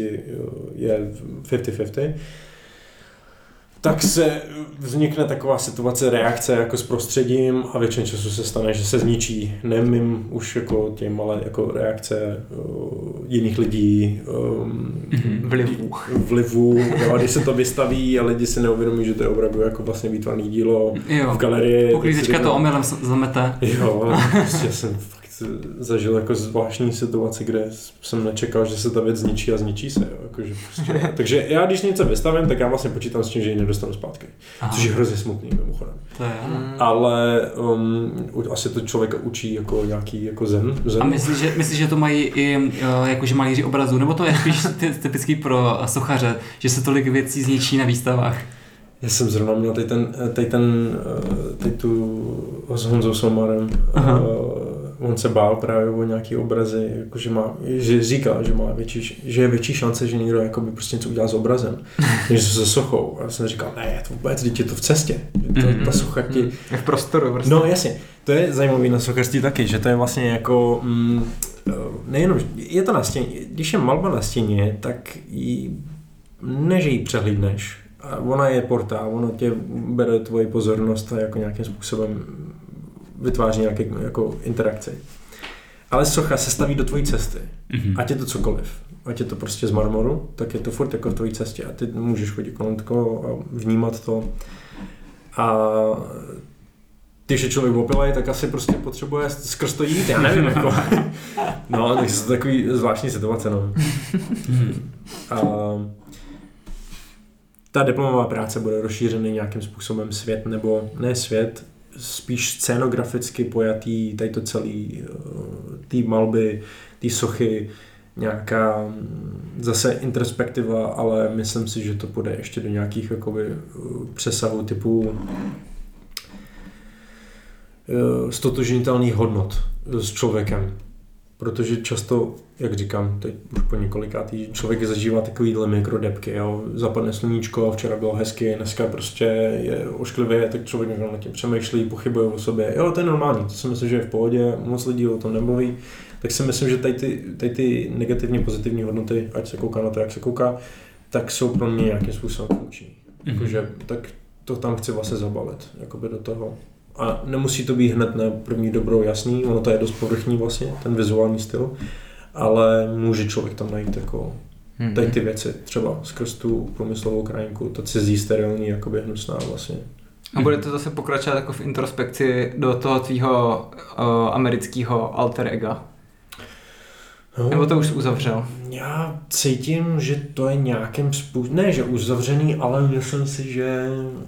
je 50-50, tak se vznikne taková situace, reakce jako s prostředím a většinou času se stane, že se zničí nemím už jako těm, ale jako reakce uh, jiných lidí, um, Vlivů. vlivu, jo, a když se to vystaví a lidi si neuvědomí, že to je opravdu jako vlastně výtvarný dílo Jo. v galerii. Uklízečka to omylem zamete. Jo, prostě jsem zažil jako zvláštní situaci, kde jsem nečekal, že se ta věc zničí a zničí se. Jo, jakože prostě. Takže já, když něco vystavím, tak já vlastně počítám s tím, že ji nedostanu zpátky. Aha, Což je hrozně smutný mimochodem. to je, ano. Mm. Ale um, asi to člověka učí jako nějaký jako zen. zen. A myslíš, že, myslíš, že to mají i eh, jakože malíři obrazů, nebo to je spíš ty- typický pro sochaře, že se tolik věcí zničí na výstavách? Já jsem zrovna měl tady ten, tady ten, eh, tady tu s Honzou Somarem, Aha. uh, on se bál právě o nějaký obrazy, jako že, má, že říkal, že má větší, že je větší šance, že někdo jakoby prostě něco udělá s obrazem, než se sochou. A já jsem říkal, ne, to vůbec, teď je to v cestě. To, Mhm. ta socha ti, Je v prostoru prostě. No jasně, to je zajímavý na sochařství taky, že to je vlastně jako, mm, eh, nejenom, je to na stěně, když je malba na stěně, tak ji, ne, že ji přehlídneš, a ona je portál, ona tě bere tvoji pozornost a jako nějakým způsobem vytváří nějaké jako interakci. Ale socha se staví do tvojí cesty. Mhm. Ať je to cokoliv. Ať je to prostě z marmoru, tak je to furt jako v tvojí cestě a ty můžeš chodit kolem toho a vnímat to. A když je člověk opilej, tak asi prostě potřebuje skrz to jít, já nevím, jako. No, jsou to takový zvláštní situace, no. Mhm. A ta diplomová práce bude rozšířený nějakým způsobem svět, nebo ne svět, spíš scénograficky pojatý, tady to celý, eh, ty malby, ty sochy, nějaká mm, zase introspektiva, ale myslím si, že to půjde ještě do nějakých jakoby eh, přesahů typu eh, stotožnitelných hodnot s člověkem. Protože často, jak říkám, teď už po několikátý, člověk zažívá takovýhle mikrodepky, jo. Zapadne sluníčko, včera bylo hezky, dneska prostě je ošklivě, tak člověk někdo nad tím přemýšlí, pochybuje o sobě. Jo, to je normální, to si myslím, že je v pohodě, moc lidí o tom nemluví. Tak si myslím, že tady ty, tady ty negativní, pozitivní hodnoty, ať se kouká na to, jak se kouká, tak jsou pro mě nějakým způsobem funkční. Mhm. Jakože, tak to tam chci vlastně zabalit, jakoby do toho. A nemusí to být hned na první dobrou jasný, ono to je dost povrchní vlastně, ten vizuální styl, ale může člověk tam najít jako Mhm. tady ty věci, třeba skrz tu průmyslovou krajinku, ta cizí sterilní, jakoby hnusná vlastně. A bude to zase pokračovat jako v introspekci do toho tvýho uh, amerického alter ega. No, Nebo to už uzavřel? Já cítím, že to je nějakým způsobem, ne že uzavřený, ale myslím si, že mm,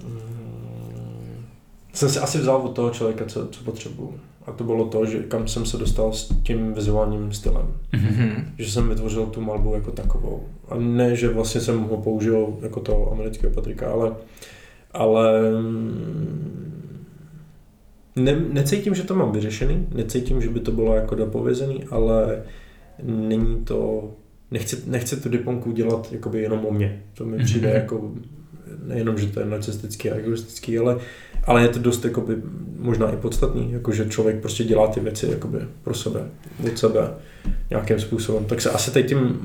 jsem si asi vzal od toho člověka, co, co potřebuju. A to bylo to, že kam jsem se dostal s tím vizuálním stylem. Mhm. Že jsem vytvořil tu malbu jako takovou. A ne, že vlastně jsem ho použil jako toho amerického Patrika, ale, ale mm, ne, necítím, že to mám vyřešený, necítím, že by to bylo jako dopovězený, ale není to, nechci, nechci tu diplomku dělat jakoby jenom o mě. To mi přijde Mhm. jako, nejenom, že to je narcistický a egoistický, ale, ale je to dost jakoby, možná i podstatný, jako že člověk prostě dělá ty věci jakoby pro sebe, od sebe nějakým způsobem. Tak se asi teď tím...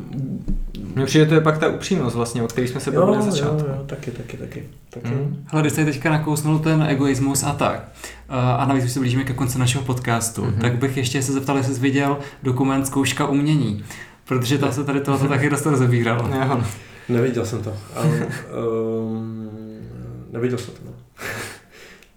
Mně přijde, to je pak ta upřímnost vlastně, o který jsme se bavili na začátku. jo, jo, taky, taky, taky. taky. Mm. Hele, když jsi teďka nakousnul ten egoismus a tak, uh, a navíc už se blížíme ke konci našeho podcastu, Mhm. tak bych ještě se zeptal, jestli jsi viděl dokument Zkouška umění. Protože tam se tady tohle taky dost rozebíralo. Neviděl jsem to. Ale, um, neviděl jsem to.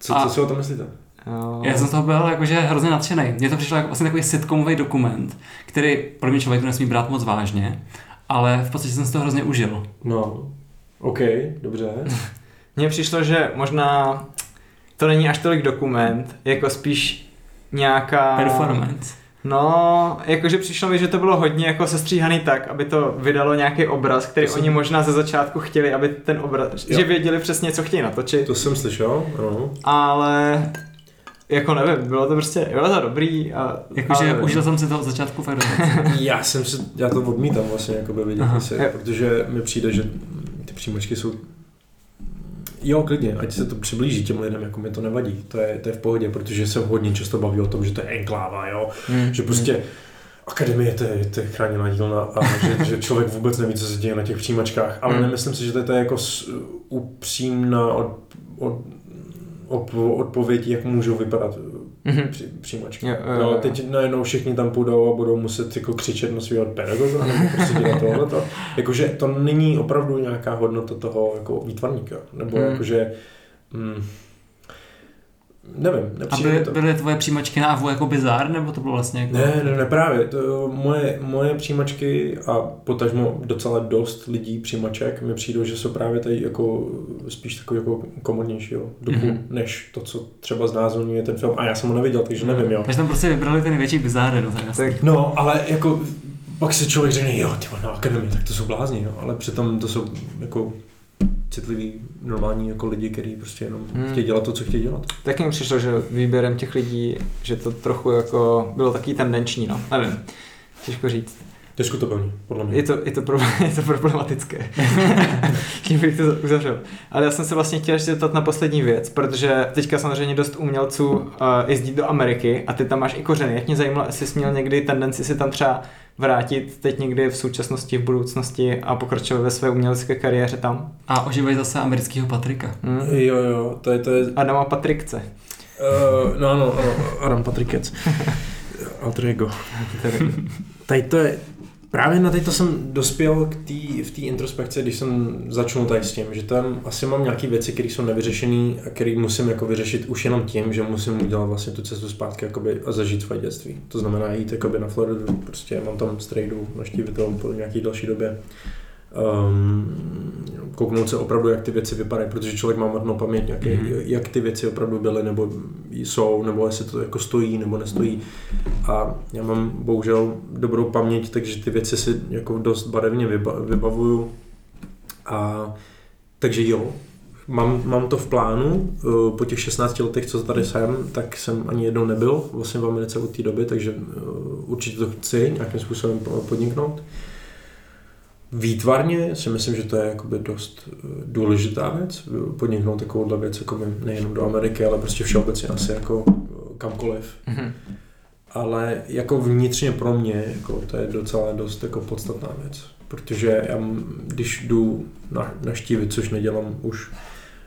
Co, A- co si o tom myslíte? Jo. Já jsem z toho byl jakože hrozně nadšený. Mně to přišlo jako vlastně takový sitcomový dokument, který pro mě člověk to nesmí brát moc vážně, ale v podstatě jsem si to hrozně užil. No, OK, dobře. Mně přišlo, že možná to není až tolik dokument, jako spíš nějaká... Performance. No, jakože přišlo mi, že to bylo hodně jako sestříhaný tak, aby to vydalo nějaký obraz, který To jsem- oni možná ze začátku chtěli, aby ten obraz, Jo. že věděli přesně, co chtějí natočit, To jsem slyšel, ano. ale jako nevím, bylo to prostě, bylo to dobrý a... Jakože ale- užil jsem si to od začátku fakt. Já jsem si, já to odmítám vlastně jakoby vidět, Aha. asi, Jo. protože mi přijde, že ty příjmačky jsou Jo, klidně, ať se to přiblíží těm lidem, jako mi to nevadí, to je, to je v pohodě, protože se hodně často baví o tom, že to je enkláva, jo, Hmm, že prostě akademie to je, to je chráněná dílna a že, že člověk vůbec neví, co se děje na těch přijímačkách, ale Hmm. nemyslím si, že to je, jako upřímná od, od, od, odpověď, jak můžou vypadat Mhm. při, přijímačky. Jo, jo, no, teď najednou všichni tam půjdou a budou muset jako křičet na svého pedagoga, nebo prostě dělat tohleto. Jakože to není opravdu nějaká hodnota toho jako výtvarníka, nebo Hmm. jakože, mm, nevím, A nepřijde mi byly, to. byly tvoje příjmačky na AVU jako bizár, nebo to bylo vlastně jako... Ne, ne, ne, právě. To, moje, moje přijímačky a potažmo docela dost lidí přijímaček mi přijdou, že jsou právě tady jako spíš takový jako komornějšího duchu, Mhm. mm-hmm. než to, co třeba znázorňuje ten film. A já jsem ho neviděl, takže nevím, jo. Takže tam prostě vybrali ty největší bizáry, no. Tak No, ale jako pak se člověk řekne, jo, ty na akademii, tak to jsou blázni, jo. ale přitom to jsou jako citliví, normální jako lidi, kteří prostě jenom Hmm. chtějí dělat to, co chtějí dělat. taky mi přišlo, že výběrem těch lidí, že to trochu jako bylo taky tendenční, no, nevím, těžko říct. Diskutabilní, podle mě. Je to, je to, pro, je to problematické. Tím bych to uzavřel. Ale já jsem se vlastně chtěl ještě zeptat na poslední věc, protože teďka samozřejmě dost umělců uh, jezdí do Ameriky a ty tam máš i kořeny. Jak mě zajímalo, jestli jsi měl někdy tendenci si tam třeba vrátit teď někdy v současnosti, v budoucnosti a pokračovat ve své umělecké kariéře tam. A oživej zase amerického Patrika. Hm? Jo, jo, to je, to je Adama Patrikce. Uh, no, ano, ano, Adam Patrikec. Alter ego. Tady to je, právě na to jsem dospěl k tý, v té introspekci, když jsem začal tady s tím, že tam asi mám nějaké věci, které jsou nevyřešené a které musím jako vyřešit už jenom tím, že musím udělat vlastně tu cestu zpátky jakoby, a zažít svoje dětství. To znamená jít jakoby na Floridu, prostě mám tam strejdu, naštívit to po nějaké další době. Um, kouknout se opravdu, jak ty věci vypadají, protože člověk má marnou paměť, Mhm. mm-hmm. jak ty věci opravdu byly, nebo jsou, nebo jestli to jako stojí, nebo nestojí. A já mám bohužel dobrou paměť, takže ty věci si jako dost barevně vyba, vybavuju. A takže jo, mám, mám to v plánu. Eh, Po těch 16 letech, co tady jsem, tak jsem ani jednou nebyl vlastně v Americe od té doby, takže eh, určitě to chci nějakým způsobem podniknout. Výtvarně si myslím, že to je jakoby dost eh, důležitá věc, podniknout takovouhle věc jakoby nejenom do Ameriky, ale prostě všeobecně asi jako eh, kamkoliv. Mhm. Ale jako vnitřně pro mě, jako to je docela dost jako podstatná věc, protože já, když jdu na, naštívit, což nedělám už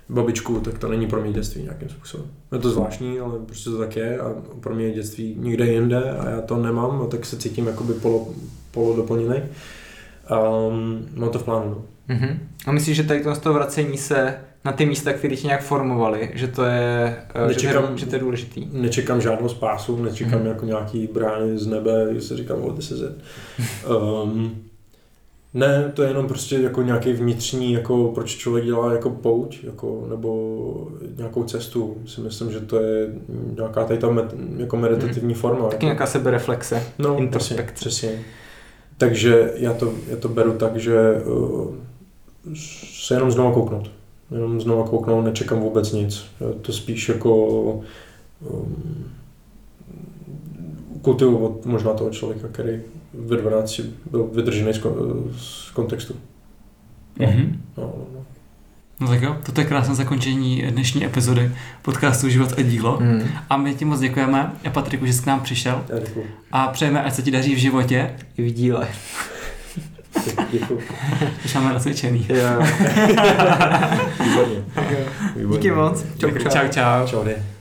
babičku, tak to není pro mě dětství nějakým způsobem. Je to zvláštní, ale prostě to tak je a pro mě je dětství někde jinde a já to nemám, a tak se cítím jakoby polo, polodoplněný. Um, mám to v plánu. No. Mhm. A myslíš, že tady to z toho vracení se na ty místa, které tě nějak formovaly, že to je, eh, že to je, Nečekám- že to je důležitý? Nečekám žádnou spásu, nečekám Mhm. jako nějaký brány z nebe, že si říkám, oh, this is it. Um, ne, to je jenom prostě jako nějaký vnitřní, jako proč člověk dělá jako pouť, jako, nebo nějakou cestu. Si myslím, že to je nějaká tady ta med, jako meditativní forma. Taky jako, nějaká sebereflexe. no, introspekce. Přesně, přesně. Takže já to, já to beru tak, že uh, se jenom znova kouknout. Jenom znova kouknout, nečekám vůbec nic. Je To spíš jako um, kultivovat možná toho člověka, který ve 12 byl vydržený z, kon- z kontextu. No, no, no. No tak jo, toto je krásné zakončení dnešní epizody podcastu Život a dílo. Mm. A my ti moc děkujeme, a Patriku, že jsi k nám přišel a přejeme, ať se ti daří v životě, I v díle. Děkuju. už máme nacvičený. Jo. Výborně. Výborně. Díky moc. Čau, čau. Čau, čau. Čau.